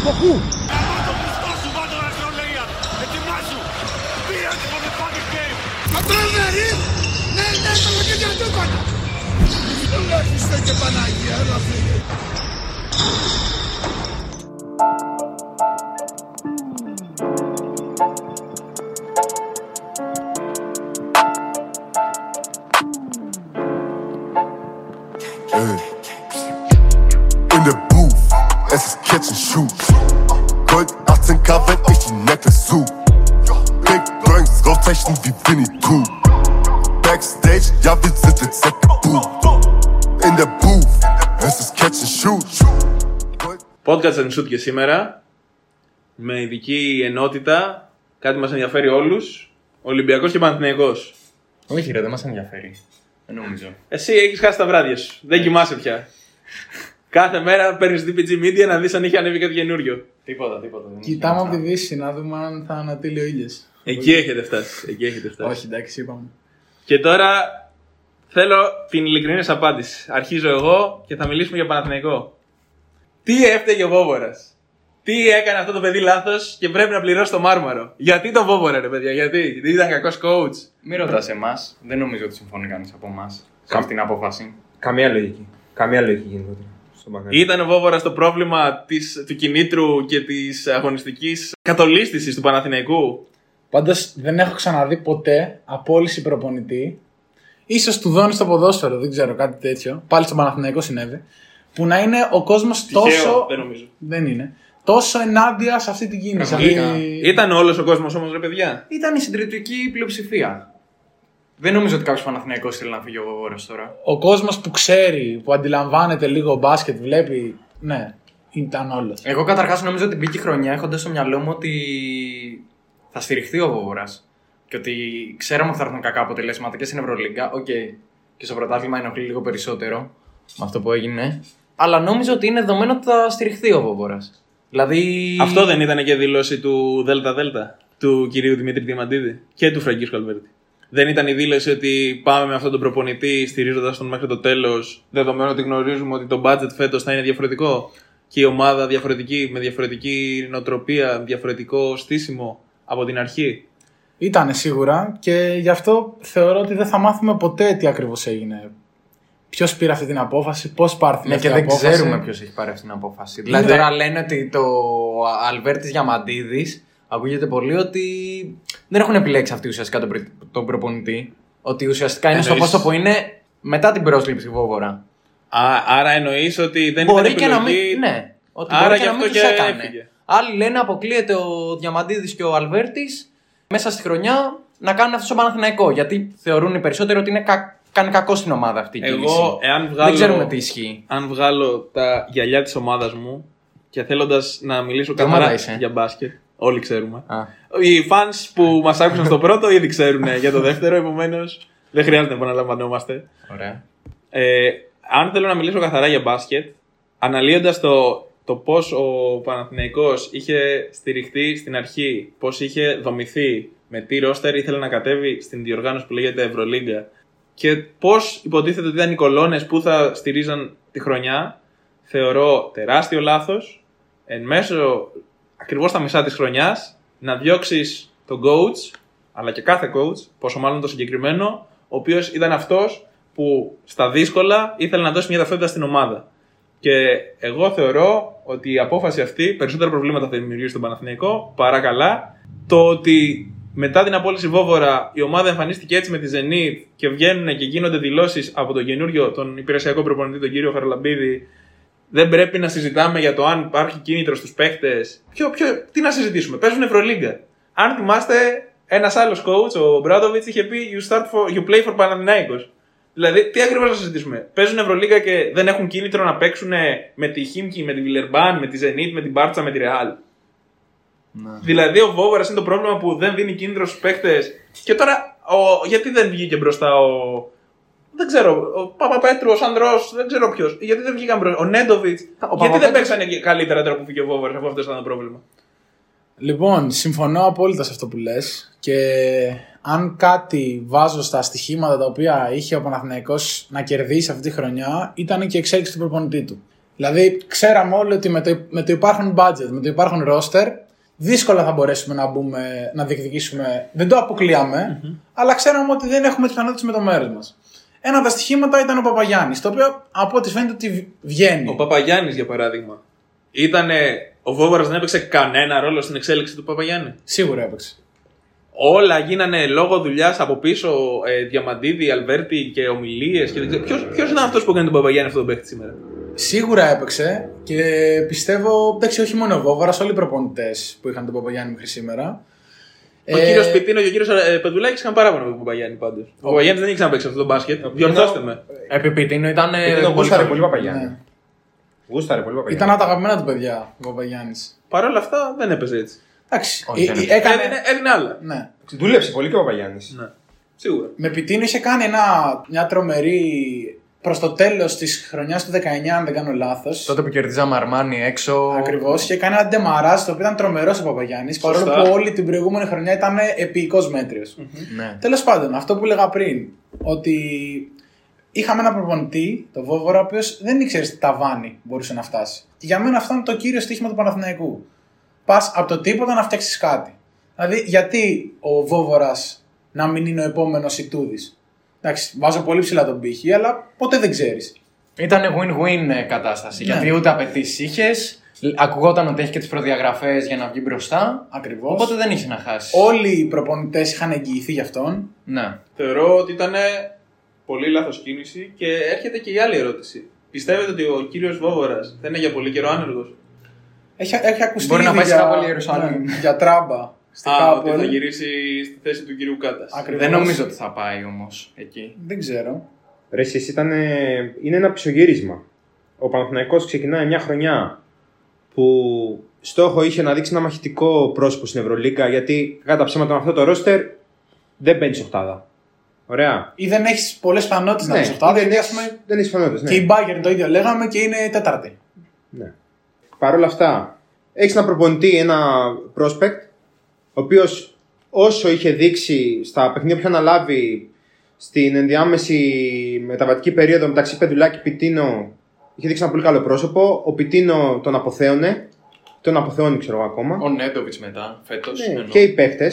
Από πού; το πιστό σου βάζω ρασιολέια. Ετοιμάσου. Πήρε τη for the fucking game. Πατρόνερη! Ναι, ναι, το λογίδια του κόνα! Τουλάχιστον και Παναγία, έλα φύγε. Shoot και σήμερα. Με ειδική ενότητα. Κάτι μας ενδιαφέρει όλους. Ολυμπιακός και Παναθηναϊκός. Όχι, ρε, δεν μας ενδιαφέρει. Δεν νομίζω. Εσύ έχεις χάσει τα βράδια σου. Δεν κοιμάσαι πια. Κάθε μέρα παίρνεις DPG Media να δεις αν έχει ανέβει κάτι καινούριο. Τίποτα, τίποτα. Δεν Κοιτάμε έχει από τη αυτά. Δύση να δούμε αν θα ανατείλει ο ήλιος. Εκεί έχετε φτάσει. Εκεί έχετε φτάσει. Όχι, εντάξει, είπαμε. Και τώρα θέλω την ειλικρινής απάντηση. Αρχίζω εγώ και θα μιλήσουμε για Παναθηναϊκό. Τι έφταιγε ο Βόβορας; Τι έκανε αυτό το παιδί λάθος και πρέπει να πληρώσει το μάρμαρο; Γιατί τον Βόβορα, ρε παιδιά, γιατί; Δεν ήταν κακός coach. Μην ρωτάς εμάς. Δεν νομίζω ότι συμφωνεί κανείς από εμάς σε αυτήν την απόφαση. Καμία λογική. Καμία λογική γενικότερα. Στο μπακάλι. Ήταν ο Βόβορας το πρόβλημα της, του κινήτρου και της αγωνιστικής κατολίσθηση του Παναθηναϊκού; Πάντως δεν έχω ξαναδεί ποτέ απόλυση προπονητή. ίσως του δώνει στο ποδόσφαιρο, δεν ξέρω, κάτι τέτοιο. Πάλι στο Παναθηναϊκό συνέβη. Που να είναι ο κόσμος τόσο. δεν νομίζω. Δεν είναι. Τόσο ενάντια σε αυτή την κίνηση. Πραγματικά. Αυτή- Ήταν όλος ο κόσμος όμως, ρε παιδιά. Ήταν η συντριπτική πλειοψηφία. Δεν νομίζω ότι κάποιος Παναθηναϊκός θέλει να φύγει ο Βόβορας τώρα. Ο κόσμος που ξέρει, που αντιλαμβάνεται λίγο μπάσκετ, βλέπει. Ναι, ήταν όλος. Εγώ καταρχάς νομίζω ότι μπήκε η χρονιά έχοντας στο μυαλό μου ότι θα στηριχθεί ο Βόβορας. Και ότι ξέραμε ότι θα έρθουν κακά αποτελέσματα και στην Ευρωλίγκα. Οκ. Και στο πρωτάθλημα ενοχλεί λίγο περισσότερο με αυτό που έγινε. Αλλά νόμιζα ότι είναι δεδομένο ότι θα στηριχθεί ο Βόβορας. Δηλαδή. Αυτό δεν ήταν και δήλωση του ΔΔ του κυρίου Δημήτρη Διαμαντίδη και του Φραγκίσκου Αλβέρτη. Δεν ήταν η δήλωση ότι πάμε με αυτόν τον προπονητή στηρίζοντας τον μέχρι το τέλος, δεδομένου ότι γνωρίζουμε ότι το budget φέτος θα είναι διαφορετικό και η ομάδα διαφορετική, με διαφορετική νοοτροπία, διαφορετικό στήσιμο από την αρχή. Ήτανε σίγουρα και γι' αυτό θεωρώ ότι δεν θα μάθουμε ποτέ τι ακριβώς έγινε. Ποιος πήρε αυτή την απόφαση, πώς πάρθηκε Ναι, αυτή και η δεν απόφαση. ξέρουμε ποιος έχει πάρει αυτή την απόφαση. Δηλαδή, τώρα λένε ότι το Αλβέρτης Διαμαντίδης ακούγεται πολύ ότι δεν έχουν επιλέξει αυτοί ουσιαστικά τον, πρι- τον προπονητή. Ότι ουσιαστικά είναι στο Εννοείς- πόστο που είναι μετά την πρόσληψη Βόβορα. Α, άρα εννοείς ότι δεν μπορεί ήταν και να επιλογή... μην. Ναι, ότι Άρα μπορεί γι' και να αυτό μην και τους έκανε. έφυγε. Άλλοι λένε αποκλείεται ο Διαμαντίδης και ο Αλβέρτης μέσα στη χρονιά να κάνουν αυτό στο Παναθηναϊκό. Γιατί θεωρούν οι περισσότεροι ότι είναι κα... κάνει κακό στην ομάδα αυτή η κίνηση. Εγώ, εάν βγάλω, Δεν ξέρουμε τι ισχύει. αν βγάλω τα γυαλιά της ομάδας μου και θέλοντας να μιλήσω Τι καθαρά ομάδα είσαι; για μπάσκετ, όλοι ξέρουμε. Α. Οι fans που μας άκουσαν στο πρώτο ήδη ξέρουν για το δεύτερο, επομένως δεν χρειάζεται να επαναλαμβανόμαστε. Ωραία. Ε, αν θέλω να μιλήσω καθαρά για μπάσκετ, αναλύοντας το, το πώς ο Παναθηναϊκός είχε στηριχτεί στην αρχή, πώς είχε δομηθεί, με τι ρόστερ ήθελε να κατέβει στην διοργάνωση που λέγεται Ευρωλίγκα και πώς υποτίθεται ότι ήταν οι κολόνες που θα στηρίζαν τη χρονιά, θεωρώ τεράστιο λάθος εν μέσω ακριβώς στα μισά της χρονιάς να διώξεις τον coach, αλλά και κάθε coach, πόσο μάλλον το συγκεκριμένο, ο οποίος ήταν αυτός που στα δύσκολα ήθελε να δώσει μια ταυτότητα στην ομάδα. Και εγώ θεωρώ ότι η απόφαση αυτή περισσότερα προβλήματα θα δημιουργήσει στον Παναθηναϊκό παρά καλά. Το ότι μετά την απόλυση Βόβορα η ομάδα εμφανίστηκε έτσι με τη Zenit και βγαίνουν και γίνονται δηλώσεις από τον καινούριο, τον υπηρεσιακό προπονητή, τον κύριο Χαρλαμπίδη, δεν πρέπει να συζητάμε για το αν υπάρχει κίνητρο στους παίχτες. Ποιο, ποιο, τι να συζητήσουμε, παίζουν Ευρωλίγκα. Αν θυμάστε, ένας άλλος coach, ο Μπράντοβιτς, είχε πει you, start for, you play for Panathinaikos. Δηλαδή, τι ακριβώς να συζητήσουμε. Παίζουν Ευρωλίγκα και δεν έχουν κίνητρο να παίξουν με τη Χίμκι, με τη Βιλερμπάν, με τη Zenit, με την Μπάρτσα, με τη Ρεάλ. Δηλαδή, ο Βόβερα είναι το πρόβλημα που δεν δίνει κίνητρο στους παίχτε. Και τώρα, ο, γιατί δεν βγήκε μπροστά ο. Δεν ξέρω, ο Παπαπέτρου, ο Σαντρό, δεν ξέρω ποιος. Γιατί δεν βγήκαν μπροστά. Ο Νέντοβιτς. Γιατί δεν Παπαπέτρους- παίξανε καλύτερα τώρα που φύγε ο Βόβερα, αφού αυτό ήταν το πρόβλημα; Λοιπόν, συμφωνώ απόλυτα σε αυτό που λες και αν κάτι βάζω στα στοιχήματα τα οποία είχε ο Παναθηναϊκός να κερδίσει αυτή τη χρονιά ήταν και η εξέλιξη του προπονητή του. Δηλαδή, ξέραμε όλοι ότι με το, με το υπάρχον budget, με το υπάρχον roster, δύσκολα θα μπορέσουμε να, μπούμε, να διεκδικήσουμε. Δεν το αποκλειαμε αλλά ξέραμε ότι δεν έχουμε τις πιθανότητες με το μέρος μας. Ένα από τα στοιχήματα ήταν ο Παπαγιάννης, το οποίο από ό,τι φαίνεται ότι βγαίνει. Ο Παπαγιάννης, για παράδειγμα. Ήτανε. Ο Βόβορα δεν έπαιξε κανένα ρόλο στην εξέλιξη του Παπαγιάννη; Σίγουρα έπαιξε. Όλα γίνανε λόγω δουλειάς από πίσω. Ε, Διαμαντίδη, Αλβέρτη και ομιλίες. Ποιος ήταν αυτός που έκανε τον Παπαγιάννη αυτό το παίχτη σήμερα; Σίγουρα έπαιξε και πιστεύω, εντάξει, όχι μόνο ο Βόβορα, όλοι οι προπονητές που είχαν τον Παπαγιάννη μέχρι σήμερα. Ο Ε, κύριο Πιτίνο και ο κύριος Πεδουλάκης είχαν παράπονο με τον Παπαγιάννη πάντως. Ο Παπαγιάννη δεν είχε ξαναπέξει αυτό το μπάσκετ. Διορθώστε με. Επί Πιτίνο ήταν. ε, Γιατί τον πολύ γούσταρε καλός. πολύ Παπαγιάννη. ναι. Γούσταρε πολύ Παπαγιάννη. Ήταν από τα αγαπημένα του παιδιά ο Παπαγιάννης. Παρ' όλα αυτά δεν έπαιζε έτσι. Εντάξει, Όχι, ε, δεν ε, έπαιζε. έκανε. Έδινε, έδινε άλλα. Ναι. Δούλεψε πολύ και ο Παπαγιάννης. Ναι. Σίγουρα. Με Πιτίνο είχε κάνει ένα, μια τρομερή. Προς το τέλος της χρονιάς του 19, αν δεν κάνω λάθος. Τότε που κερδίζαμε Αρμάνι έξω. Ακριβώς. Είχε κάνει ένα ντεμαράζ το οποίο ήταν τρομερός ο Παπαγιάννης. Παρόλο Σωστά. που όλη την προηγούμενη χρονιά ήταν επίοικος μέτριος. Ναι. Τέλος πάντων, αυτό που έλεγα πριν, ότι είχαμε ένα προπονητή, τον Βόβορα, ο οποίος δεν ήξερε τι ταβάνι μπορούσε να φτάσει. Και για μένα αυτό είναι το κύριο στοίχημα του Παναθηναϊκού. Πας από το τίποτα να φτιάξεις κάτι. Δηλαδή, γιατί ο Βόβορας να μην είναι ο επόμενος Ιτούδης; Εντάξει, βάζω πολύ ψηλά τον πύχη, αλλά ποτέ δεν ξέρεις. Ήταν win-win ε, κατάσταση. Ναι. Γιατί ούτε απαιτήσεις είχες. Ακουγόταν ότι έχει και τις προδιαγραφές για να βγει μπροστά. Ακριβώς. Οπότε δεν είχε να χάσει. Όλοι οι προπονητές είχαν εγγυηθεί γι' αυτόν. Ναι. Θεωρώ ότι ήταν πολύ λάθος κίνηση και έρχεται και η άλλη ερώτηση. Πιστεύετε ότι ο κύριος Βόβορας θα είναι για πολύ καιρό άνεργος; Έχει, έχει ακουστεί Μπορεί να ήδη πάει σε για, κάπου άλλη Ιερουσαλήμ. ναι, για τράμπα. Στη Α, κάπου, ότι θα ε. γυρίσει στη θέση του κύριου Κάτας. Ακριβώς. Δεν νομίζω ότι θα πάει όμως εκεί. Δεν ξέρω. Ρε, εσύ ήταν, ε, είναι ένα πισωγύρισμα. Ο Παναθηναϊκός ξεκινάει μια χρονιά που στόχο είχε να δείξει ένα μαχητικό πρόσωπο στην Ευρωλίγκα γιατί κατά ψέματα με αυτό το ρόστερ δεν μπαίνει οχτάδα. Ωραία. Ή δεν έχεις πολλές πιθανότητες να Ναι, πει αυτά. δεν Γιατί, ας έχεις- πούμε, δεν έχεις φανότητες, ναι. και η Bayern το ίδιο λέγαμε και είναι τέταρτη. Ναι. Παρ' όλα αυτά, έχεις να προπονητή ένα prospect, ο οποίος όσο είχε δείξει στα παιχνίδια που είχε αναλάβει στην ενδιάμεση μεταβατική περίοδο μεταξύ Πεδουλάκη και Πιτίνο, είχε δείξει ένα πολύ καλό πρόσωπο. Ο Πιτίνο τον αποθέωνε. Τον αποθεώνει, ξέρω εγώ ακόμα. Ο Νέντοβιτς μετά, φέτος. Ναι, και οι παίχτε.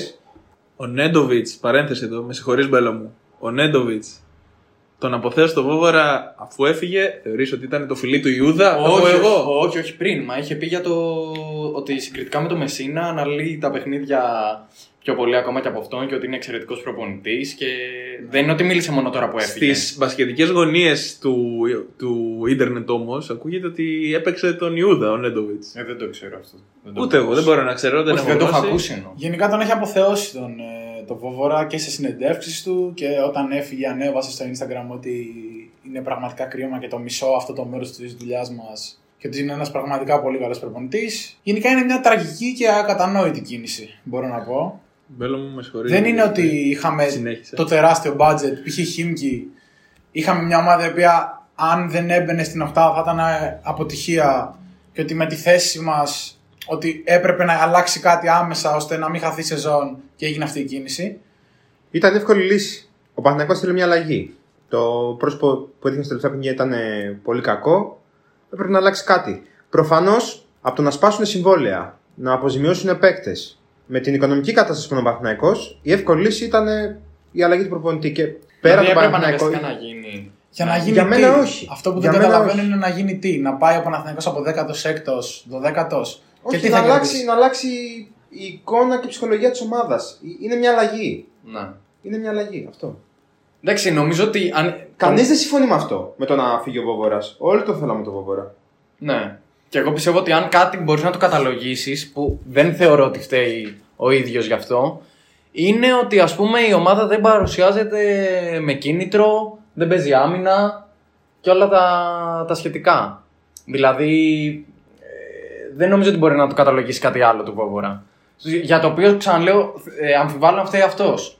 Ο Νέντοβιτς, παρένθεση εδώ, με συγχωρείς Μπέλο μου. Ο Νέντοβιτς τον αποθέω στο Βόβορα αφού έφυγε, θεωρείς ότι ήταν το φιλί του Ιούδα; θα πω Όχι, εγώ. όχι, όχι πριν. Μα είχε πει για το ότι συγκριτικά με το Μεσίνα αναλύει τα παιχνίδια πιο πολύ ακόμα και από αυτόν και ότι είναι εξαιρετικός προπονητής. Και δεν είναι ότι μίλησε μόνο τώρα που έφυγε. Στις μπασκετικές γωνίες του, του ίντερνετ όμως, ακούγεται ότι έπαιξε τον Ιούδα ο Νέντοβιτς. Ε, δεν το ξέρω αυτό. Δεν το Ούτε εγώ, ακούσει. δεν μπορώ να ξέρω. Δεν Όχι, έχω δεν το έχω γνώση. ακούσει εννοώ. Γενικά τον έχει αποθεώσει τον, ε, τον Βόβορα και σε συνεντεύξεις του και όταν έφυγε ανέβασε στο Instagram ότι είναι πραγματικά κρίμα και το μισό αυτό το μέρος της δουλειάς μας και ότι είναι ένας πραγματικά πολύ καλός προπονητής. Γενικά είναι μια τραγική και ακατανόητη κίνηση, μπορώ να πω. Μπέλο μου, με συγχωρείς. Δεν είναι ότι είχαμε Συνέχισε. το τεράστιο budget, π.χ. Χίμκι. Είχαμε μια ομάδα η οποία αν δεν έμπαινε στην οκτάδα θα ήταν ε, αποτυχία και ότι με τη θέση μας ότι έπρεπε να αλλάξει κάτι άμεσα ώστε να μην χαθεί σεζόν και έγινε αυτή η κίνηση. Ήταν εύκολη λύση. Ο Παναθηναϊκός θέλει μια αλλαγή. Το πρόσωπο που έδειχνε στα τελευταία παιχνίδια ήταν ε, πολύ κακό. Έπρεπε να αλλάξει κάτι. Προφανώς από το να σπάσουν συμβόλαια, να αποζημιώσουν παίκτες με την οικονομική κατάσταση που είναι ο Παναθηναϊκός, η εύκολη λύση ήταν ε, η αλλαγή του προπονητή. Και πέρα δηλαδή από τον έπρεπε Παναθηναϊκό. αναγκαστικά να γίνει. Για να γίνει για τι; μένα όχι. Αυτό που Για δεν μένα καταλαβαίνω όχι. είναι να γίνει τι; Να πάει ο Παναθηναϊκός από 16ο, 12ο. Και Όχι, τι να θα αλλάξει, κερδίσει. να αλλάξει η εικόνα και η ψυχολογία της ομάδας. Είναι μια αλλαγή. Ναι. Είναι μια αλλαγή αυτό. Εντάξει, νομίζω ότι. Αν... Κανείς δεν συμφωνεί με αυτό, με το να φύγει ο Βόβορα. Όλοι το θέλαμε τον Βόβορα. Ναι. Και εγώ πιστεύω ότι αν κάτι μπορείς να το καταλογίσεις, που δεν θεωρώ ότι φταίει ο ίδιος γι' αυτό, είναι ότι ας πούμε η ομάδα δεν παρουσιάζεται με κίνητρο, δεν παίζει άμυνα και όλα τα, τα σχετικά. Δηλαδή, ε, δεν νομίζω ότι μπορεί να το καταλογίσει κάτι άλλο του Βόβορα. Για το οποίο ξαναλέω, ε, αμφιβάλλω αν φταίει αυτός.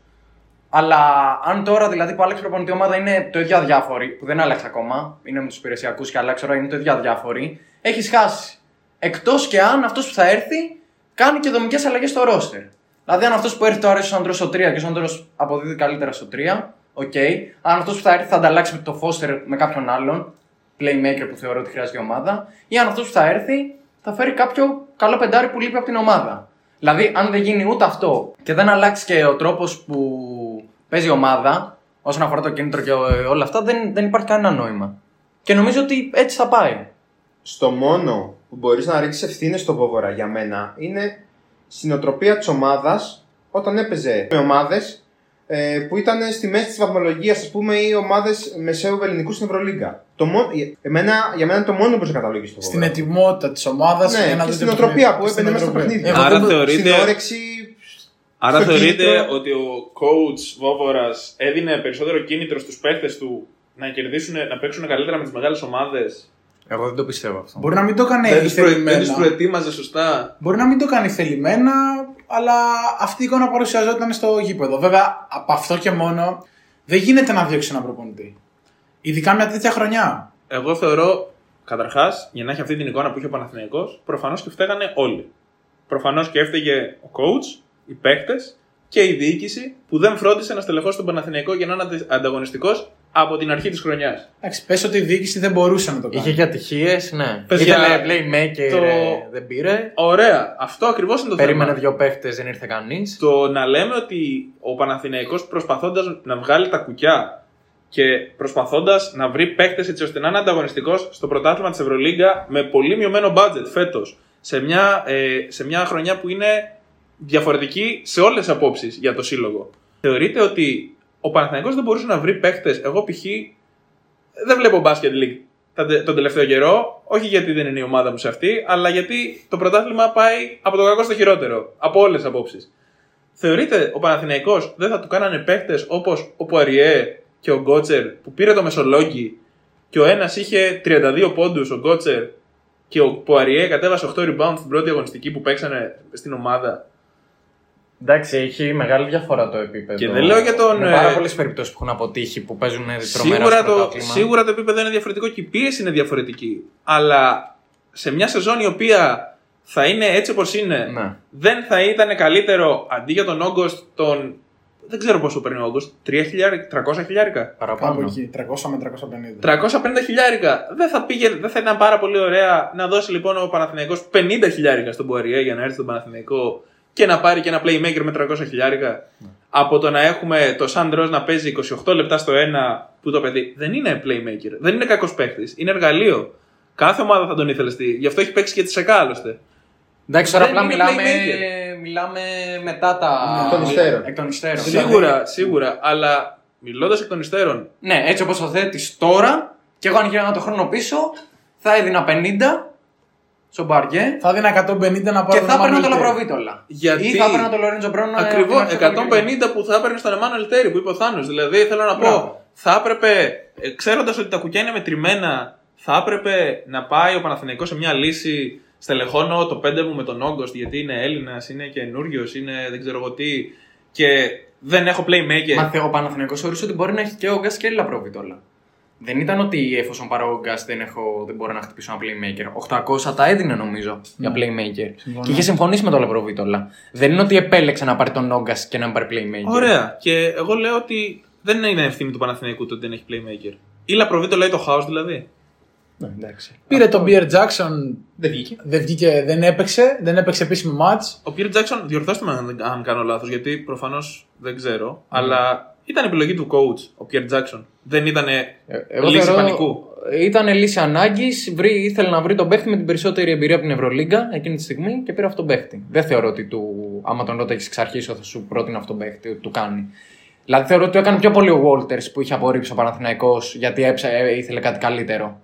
Αλλά αν τώρα δηλαδή που άλλαξε προπονητή ομάδα είναι το ίδιο αδιάφορη, που δεν άλλαξε ακόμα, είναι με τους υπηρεσιακούς και άλλαξε τώρα είναι το ίδιο αδιάφορη, έχει χάσει. Εκτός και αν αυτός που θα έρθει κάνει και δομικές αλλαγές στο ρόστερ. Δηλαδή, αν αυτός που έρθει τώρα ίσον Άντριους στο 3 και ο Άντριους αποδίδει καλύτερα στο 3, οκ. Αν αυτός που θα έρθει θα ανταλλάξει με το Foster με κάποιον άλλον, playmaker που θεωρώ ότι χρειάζεται η ομάδα, ή αν αυτός που θα έρθει θα φέρει κάποιο καλό πεντάρι που λείπει από την ομάδα. Δηλαδή, αν δεν γίνει ούτε αυτό και δεν αλλάξει και ο τρόπος που παίζει η ομάδα, όσον αφορά το κίνητρο και όλα αυτά, δεν, δεν υπάρχει κανένα νόημα. Και νομίζω ότι έτσι θα πάει. στο μόνο που μπορείς να ρίξεις ευθύνες στο Βόβορα για μένα είναι στην οτροπία της ομάδας όταν έπαιζε με ομάδες ε, που ήταν στη μέση της βαθμολογίας, ας πούμε, ή ομάδες μεσαίου ελληνικού στην Ευρωλίγκα. Το μόνο, εμένα, για μένα είναι το μόνο που μπορεί να καταλογίσει το Στην Βόβορα. ετοιμότητα της ομάδας Ναι, και στην οτροπία που έμπαινε μέσα στο παιχνίδι. Εγώ Άρα δεν- θεωρείτε- Στην όρεξη. Άρα στο θεωρείτε κίνητρο. ότι ο coach Βόβορας έδινε περισσότερο κίνητρο στους παίχτες του να κερδίσουν, να παίξουν καλύτερα με τις μεγάλες ομάδες; Εγώ δεν το πιστεύω αυτό. Μπορεί να μην το κάνει δεν τους θελημένα. προετοίμαζε σωστά; Μπορεί να μην το κάνει θελημένα, αλλά αυτή η εικόνα παρουσιαζόταν στο γήπεδο. Βέβαια, από αυτό και μόνο δεν γίνεται να διώξει ένα προπονητή. Ειδικά μια τέτοια χρονιά. Εγώ θεωρώ, καταρχάς, για να έχει αυτή την εικόνα που είχε ο Παναθηναϊκός, προφανώς και φταίγανε όλοι. Προφανώς και έφταιγε ο coach, οι παίχτε και η διοίκηση που δεν φρόντισε να στελεχώσει τον Παναθηναϊκό για να είναι ανταγωνιστικός από την αρχή της χρονιάς. Εντάξει, πες ότι η διοίκηση δεν μπορούσε να το κάνει. Είχε και ατυχίες, ναι. Πες Ήθελε για playmaker, το- ε, δεν πήρε. Ωραία. Αυτό ακριβώς είναι το Περίμενε θέμα. δύο παίχτες, δεν ήρθε κανείς. Το να λέμε ότι ο Παναθηναϊκός προσπαθώντας να βγάλει τα κουκιά και προσπαθώντας να βρει παίχτες έτσι ώστε να είναι ανταγωνιστικός στο πρωτάθλημα της Ευρωλίγκα με πολύ μειωμένο budget φέτος σε μια, ε, σε μια χρονιά που είναι διαφορετική σε όλες τις απόψεις για το σύλλογο. Θεωρείτε ότι ο Παναθηναϊκός δεν μπορούσε να βρει παίχτες. Εγώ π.χ. δεν βλέπω Basket League τα- τον τελευταίο καιρό, όχι γιατί δεν είναι η ομάδα μου σε αυτή, αλλά γιατί το πρωτάθλημα πάει από το κακό στο χειρότερο. Από όλες τις απόψεις. Θεωρείτε ο Παναθηναϊκός δεν θα του κάνανε παίχτε όπως ο Πουαριέ και ο Γκότσερ που πήρε το Μεσολόγγι και ο ένας είχε 32 πόντους, ο Γκότσερ, και ο Πουαριέ κατέβασε 8 rebound στην πρώτη αγωνιστική που παίξανε στην ομάδα; Εντάξει, έχει μεγάλη διαφορά το επίπεδο. Και δεν λέω για τον, Είναι πάρα ε, πολλές περιπτώσεις που έχουν αποτύχει που παίζουν τρομερά Σίγουρα στο το, πρωτάθλημα. σίγουρα το επίπεδο είναι διαφορετικό και η πίεση είναι διαφορετική. Αλλά σε μια σεζόν η οποία θα είναι έτσι όπως είναι, Ναι. δεν θα ήταν καλύτερο αντί για τον Όγκοστ τον. Δεν ξέρω πόσο παίρνει ο Όγκοστ. 3.000, 300 χιλιάρικα; Κάπου Παραπάνω. εκεί, 300 με 350. 350 χιλιάρικα. Δεν θα, πήγε, δεν θα ήταν πάρα πολύ ωραία να δώσει λοιπόν ο Παναθηναϊκός 50 χιλιάρικα στον Ποαριέ για να έρθει στον Παναθηναϊκό και να πάρει και ένα playmaker με 300 χιλιάρικα. Από το να έχουμε το Σαν Ροζ να παίζει 28 λεπτά στο ένα που το παιδί δεν είναι playmaker. Δεν είναι κακός παίχτης. Είναι εργαλείο. Κάθε ομάδα θα τον ήθελε στη. Γι' αυτό έχει παίξει και τη ΣΕΚΑ άλλωστε. Εντάξει, τώρα Δεν απλά είναι μιλάμε, playmaker. μιλάμε μετά τα. Εκ των υστέρων. Εκ των υστέρων. Σίγουρα, σίγουρα. Αλλά μιλώντας εκ των υστέρων, Ναι, έτσι όπως το θέτει τώρα, και εγώ αν γύρω το χρόνο πίσω, θα έδινα 50 στον Μπαριέ Θα δίνα 150 να πάρω και θα έπαιρνα το Μανουέλ Τέρι. ε, Λαπροβίτολα. Γιατί- Ή θα έπαιρνα το Λορέντζο Μπράουν. να- Ακριβώς. να έρθει πολύ 150 που θα έπαιρνε στον Εμμάνουελ Τέρι που είπε ο Θάνος. Δηλαδή θέλω να πω, Μπράβο. θα έπρεπε, ξέροντας ότι τα κουκιά είναι μετρημένα, θα έπρεπε να πάει ο Παναθηναϊκός σε μια λύση. Στελεχώνω το πέντε μου με τον Όγκοστ γιατί είναι Έλληνας, είναι καινούριος, είναι δεν ξέρω εγώ τι. Και δεν έχω playmaker. Μα θε- ο Παναθηναϊκός θεωρούσε ότι μπορεί να έχει και ο Γκάς και Λαπροβίτολα. Δεν ήταν ότι εφόσον πάρω ο Γκάς δεν, έχω, δεν μπορώ να χτυπήσω ένα playmaker. 800 τα έδινε νομίζω για playmaker. Και είχε συμφωνήσει με τον Λαπροβίτολα. Δεν είναι ότι επέλεξε να πάρει τον Όγκας και να μην πάρει playmaker. Ωραία. Και εγώ λέω ότι δεν είναι ευθύνη του Παναθηναϊκού το ότι δεν έχει playmaker. Ή Λαπροβίτο λέει το χάος δηλαδή. Ναι, εντάξει. Πήρε τον Pierre Jackson, Δεν βγήκε. δεν βγήκε, δεν έπαιξε, δεν έπαιξε επίσημο match. Ο Pierre Jackson, διορθώστε με αν, αν κάνω λάθος, γιατί προφανώς δεν ξέρω, αλλά ήταν επιλογή του coach ο Pierre Jackson. Δεν ήταν Ε, Εγώ λύση θεωρώ- πανικού. Ήταν λύση ανάγκης. Ήθελε να βρει τον παίχτη με την περισσότερη εμπειρία από την Ευρωλίγκα εκείνη τη στιγμή και πήρε αυτόν τον παίχτη. Δεν θεωρώ ότι του, άμα τον ρώταγες εξ αρχής, θα σου πρότεινε αυτόν τον παίχτη, ότι του κάνει. Δηλαδή θεωρώ ότι το έκανε πιο πολύ ο Walters που είχε απορρίψει ο Παναθηναϊκός γιατί έψα, ε, ήθελε κάτι καλύτερο.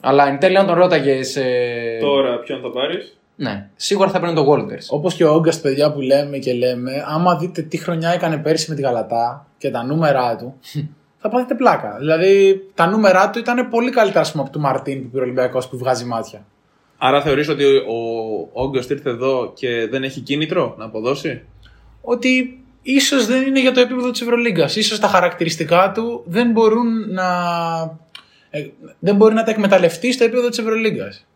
Αλλά εν τέλει, αν τον ρώταγες. Ε... Τώρα ποιον θα πάρεις; Ναι, σίγουρα θα παίρνει τον Walters. Όπως και ο Όγκαστ, παιδιά που λέμε και λέμε, άμα δείτε τι χρονιά έκανε πέρσι με τη Γαλατά και τα νούμερά του, θα πάθετε πλάκα. Δηλαδή, τα νούμερά του ήταν πολύ καλύτερα ας πούμε, από του Μαρτίν που πήρε ο Ολυμπιακός που βγάζει μάτια. Άρα θεωρείς ότι ο Όγκοστ ήρθε εδώ και δεν έχει κίνητρο να αποδώσει; Ότι ίσως δεν είναι για το επίπεδο της Ευρωλίγκας. σω τα χαρακτηριστικά του δεν μπορούν να. ε, δεν μπορεί να τα εκμεταλλευτεί στο επίπεδο της Ευρωλίγκας.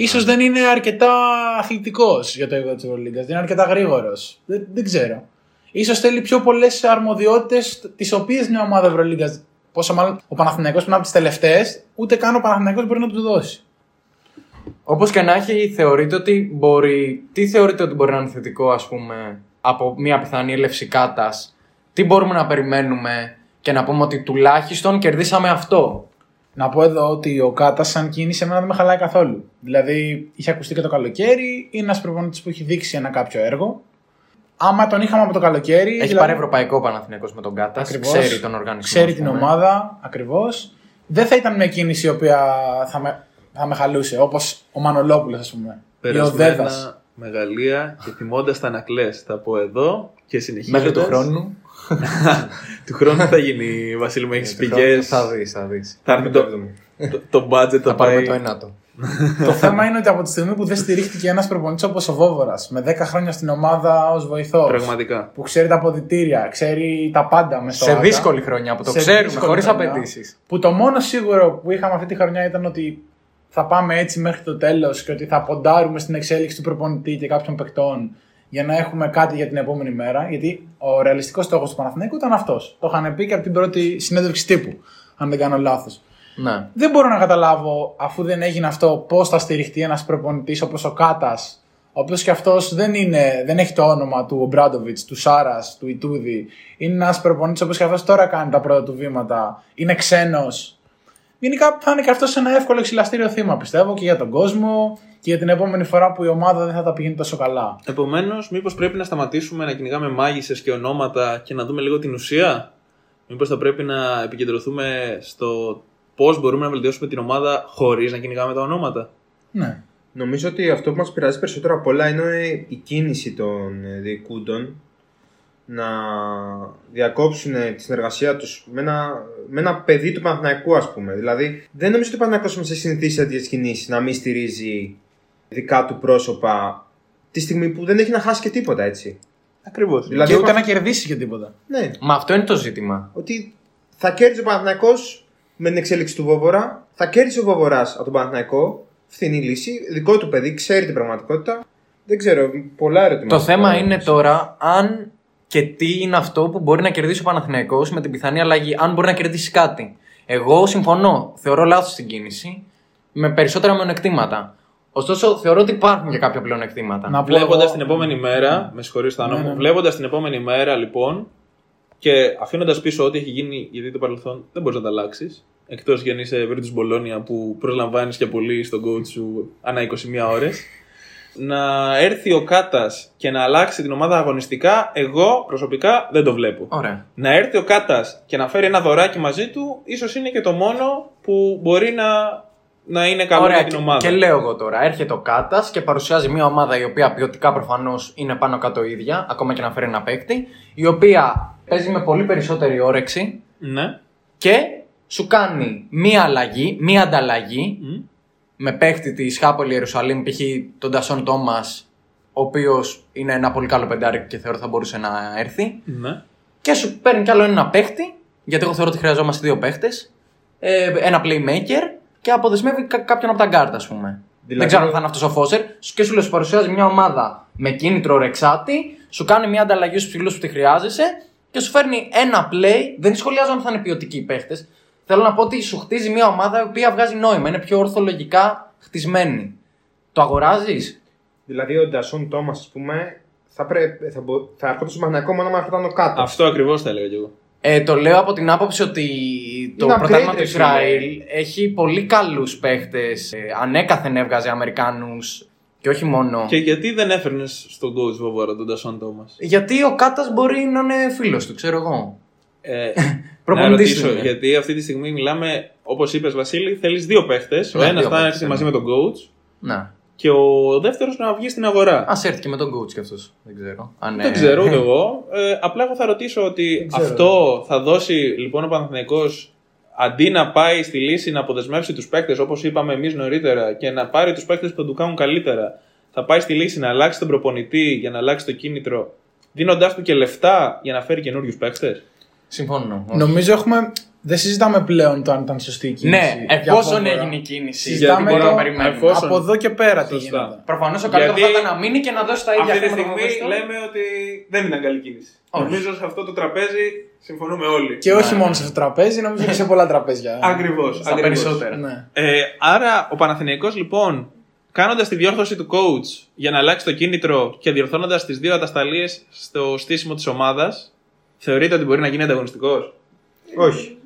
Ίσως δεν είναι αρκετά αθλητικός για το επίπεδο της Ευρωλίγκας. Δεν είναι αρκετά γρήγορος. Δεν, δεν ξέρω. Ίσως θέλει πιο πολλές αρμοδιότητες, τις οποίες μια ομάδα Ευρωλίγκας Πόσο μάλλον ο Παναθηναϊκός που είναι από τις τελευταίες, ούτε καν ο Παναθηναϊκός μπορεί να τους δώσει. Όπως και να έχει, θεωρείτε ότι μπορεί. Τι θεωρείτε ότι μπορεί να είναι θετικό, ας πούμε, από μια πιθανή έλευση κάτας, τι μπορούμε να περιμένουμε και να πούμε ότι τουλάχιστον κερδίσαμε αυτό; Να πω εδώ ότι ο Κάτα, σαν κίνηση, εμένα δεν με χαλάει καθόλου. Δηλαδή, είχε ακουστεί και το καλοκαίρι, είναι ένας προπονητής που έχει δείξει ένα κάποιο έργο. Άμα τον είχαμε από το καλοκαίρι. Έχει δηλαδή- πάρει ευρωπαϊκό Παναθηναϊκός με τον Κάτα. Ακριβώς. Ξέρει τον οργανισμό. Ξέρει ας την πούμε. ομάδα ακριβώς. Δεν θα ήταν μια κίνηση η οποία θα με, θα με χαλούσε, όπως ο Μανολόπουλος, ας πούμε. Ή ο Δέδας. Περασμένα μεγαλεία και τιμώντας τα ανακλές. Θα πω εδώ και συνεχίζοντας. Μέχρι του χρόνου. Του χρόνου θα γίνει, Βασίλη, μου έχεις Του χρόνου πηγέ. Θα δεις, θα δεις. Θα έρθει το, το, το budget Θα θα πάρουμε πάει. το ένατο. το θέμα είναι ότι από τη στιγμή που δεν στηρίχτηκε ένας προπονητής όπως ο Βόβορας, με 10 χρόνια στην ομάδα ως βοηθός, Πραγματικά. που ξέρει τα αποδητήρια, ξέρει τα πάντα μες στο Σε ΆΚΑ, δύσκολη χρονιά που το σε ξέρουμε, δύσκολη χωρίς χρονιά, απαιτήσεις. Που το μόνο σίγουρο που είχαμε αυτή τη χρονιά ήταν ότι θα πάμε έτσι μέχρι το τέλος και ότι θα ποντάρουμε στην εξέλιξη του προπονητή και κάποιων παικτών για να έχουμε κάτι για την επόμενη μέρα. Γιατί ο ρεαλιστικός στόχος του Παναθηναϊκού ήταν αυτός. Το είχαν πει και από την πρώτη συνέντευξη τύπου, αν δεν κάνω λάθος. Ναι. Δεν μπορώ να καταλάβω, αφού δεν έγινε αυτό, πώς θα στηριχτεί ένας προπονητής όπως ο Κάτας, ο οποίος και αυτός δεν, είναι, δεν έχει το όνομα του Ομπράντοβιτς, του Σάρας, του Ιτούδη. Είναι ένας προπονητής ο οποίος και αυτός τώρα κάνει τα πρώτα του βήματα. Είναι ξένος. Γενικά θα είναι και αυτό ένα εύκολο εξυλαστήριο θύμα, πιστεύω, και για τον κόσμο και για την επόμενη φορά που η ομάδα δεν θα τα πηγαίνει τόσο καλά. Επομένως, μήπως πρέπει να σταματήσουμε να κυνηγάμε μάγισσες και ονόματα και να δούμε λίγο την ουσία; Μήπως θα πρέπει να επικεντρωθούμε στο πώς μπορούμε να βελτιώσουμε την ομάδα χωρίς να κυνηγάμε τα ονόματα; Ναι. Νομίζω ότι αυτό που μας πειράζει περισσότερο από όλα είναι η κίνηση των ε, διοικούντων να διακόψουν ε, τη συνεργασία τους με ένα, με ένα παιδί του Παναθηναϊκού ας πούμε. Δηλαδή δεν νομίζω ότι ο Παναθηναϊκός μας έχει συνηθίσει σε τέτοιες κινήσεις να μην στηρίζει δικά του πρόσωπα τη στιγμή που δεν έχει να χάσει και τίποτα έτσι. Ακριβώς. Δηλαδή, και ούτε έχω- να κερδίσει και τίποτα. Ναι, Μα αυτό είναι το ζήτημα. ότι θα κέρδιζε ο Παναθηναϊκός με την εξέλιξη του Βόβορα, θα κέρδισε ο Βόβορας από τον Παναθηναϊκό, φθηνή λύση, δικό του παιδί, ξέρει την πραγματικότητα. Δεν ξέρω, πολλά ερωτήματα. Το θέμα είναι τώρα αν και τι είναι αυτό που μπορεί να κερδίσει ο Παναθηναϊκός με την πιθανή αλλαγή. Αν μπορεί να κερδίσει κάτι. Εγώ συμφωνώ. Θεωρώ λάθος την κίνηση με περισσότερα μειονεκτήματα. Ωστόσο, θεωρώ ότι υπάρχουν και κάποια πλεονεκτήματα. Να πω Βλέποντας εγώ- την επόμενη μέρα, με συγχωρείς Θάνο Ναι, μου, ναι, ναι. βλέποντας την επόμενη μέρα λοιπόν και αφήνοντας πίσω ό,τι έχει γίνει, γιατί το παρελθόν δεν μπορείς να τα αλλάξεις. Εκτός κι αν είσαι Virtus Bologna που προσλαμβάνεις και πολύ στον coach σου ανά 21 ώρες. Να έρθει ο Κάτας και να αλλάξει την ομάδα αγωνιστικά, εγώ προσωπικά δεν το βλέπω. Ωραία. Να έρθει ο Κάτας και να φέρει ένα δωράκι μαζί του, ίσως είναι και το μόνο που μπορεί να, να είναι καλό Ωραία, για την και, ομάδα. και λέω εγώ τώρα, έρχεται ο Κάτας και παρουσιάζει μια ομάδα η οποία ποιοτικά προφανώς είναι πάνω κάτω ίδια, ακόμα και να φέρει ένα παίκτη, η οποία παίζει με πολύ περισσότερη όρεξη Ναι. και σου κάνει μία αλλαγή, μία ανταλλαγή Μμ. Με παίκτη της Χάπολη Ιερουσαλήμ, π.χ. τον Τασόν Τόμας, ο οποίος είναι ένα πολύ καλό πεντάρι και θεωρώ θα μπορούσε να έρθει. Ναι. Και σου παίρνει κι άλλο ένα παίχτη, γιατί εγώ θεωρώ ότι χρειαζόμαστε δύο παίχτες. Ε, ένα playmaker και αποδεσμεύει κα- κάποιον από τα γκάρτα, ας πούμε. Δηλαδή- Δεν ξέρω αν θα είναι αυτός ο Φώσερ. Σου- Και σου λέει, σου παρουσιάζει μια ομάδα με κίνητρο ρεξάτη, σου κάνει μια ανταλλαγή στους ψηλούς που τη χρειάζεσαι και σου φέρνει ένα play. Δεν σχολιάζω αν θα είναι ποιοτικοί οι παίχτες. Θέλω να πω ότι σου χτίζει μια ομάδα η οποία βγάζει νόημα. Είναι πιο ορθολογικά χτισμένη. Το αγοράζεις; Δηλαδή ο Ντασόν Τόμας, ας πούμε, θα, πρέ... θα, μπο... θα έρχονταν στο Παναθηναϊκό μόνο αν έρχονταν ο κάτω. Αυτό ακριβώς θα έλεγα κι εγώ. Ε, το λέω από την άποψη ότι το Είναι πρωτάθλημα upgrade, του ρε φίλε. Ισραήλ έχει πολύ καλούς παίχτες. ανέκαθεν έβγαζε Αμερικάνους και όχι μόνο. Και γιατί δεν έφερνες στον coach Βοβόρα τον Τασόν Τόμας; Γιατί ο Κάτας μπορεί να είναι φίλος του, ξέρω εγώ. Ε, να Προπονητής του ρωτήσω, είναι. γιατί αυτή τη στιγμή μιλάμε, όπως είπες Βασίλη, θέλεις δύο παίχτες. Ο Ναι, ένας δύο θα παίχτες, έρθει ναι. μαζί με τον coach Να. και ο δεύτερος να βγει στην αγορά. Α έρθει και με τον coach κι αυτός. Δεν ξέρω. Αν, Δεν ε, ξέρω ούτε εγώ. Ε, απλά εγώ θα ρωτήσω ότι ξέρω. αυτό θα δώσει λοιπόν ο Παναθηναϊκός αντί να πάει στη λύση να αποδεσμεύσει τους παίκτε όπως είπαμε εμείς νωρίτερα και να πάρει τους παίκτε που θα του κάνουν καλύτερα, θα πάει στη λύση να αλλάξει τον προπονητή για να αλλάξει το κίνητρο, δίνοντάς του και λεφτά για να φέρει καινούριους παίκτε. Συμφωνώ. Όχι. Νομίζω έχουμε Δεν συζητάμε πλέον το αν ήταν σωστή η κίνηση. Ναι, για εφόσον Βόβορα. έγινε η κίνηση. Συζητάμε γιατί μπορούμε το- να περιμένουμε. εφόσον- Από εδώ και πέρα τι Σωστά. γίνεται. Προφανώς ο καλύτερος Γιατί θα ήταν να μείνει και να δώσει τα ίδια Αυτή τη χρήματα στιγμή που δώσει τώρα. λέμε ότι δεν ήταν καλή κίνηση. Όχι. Νομίζω σε αυτό το τραπέζι συμφωνούμε όλοι. Και όχι μόνο σε αυτό το τραπέζι, νομίζω και σε πολλά τραπέζια. Ακριβώς. Στα περισσότερα. Ναι. Ε, άρα ο Παναθηναϊκός λοιπόν, κάνοντας τη διόρθωση του coach για να αλλάξει το κίνητρο και διορθώνοντας τις δύο ατασταλίες στο στήσιμο της ομάδας, θεωρείτε ότι μπορεί να γίνει ανταγωνιστικός; Όχι.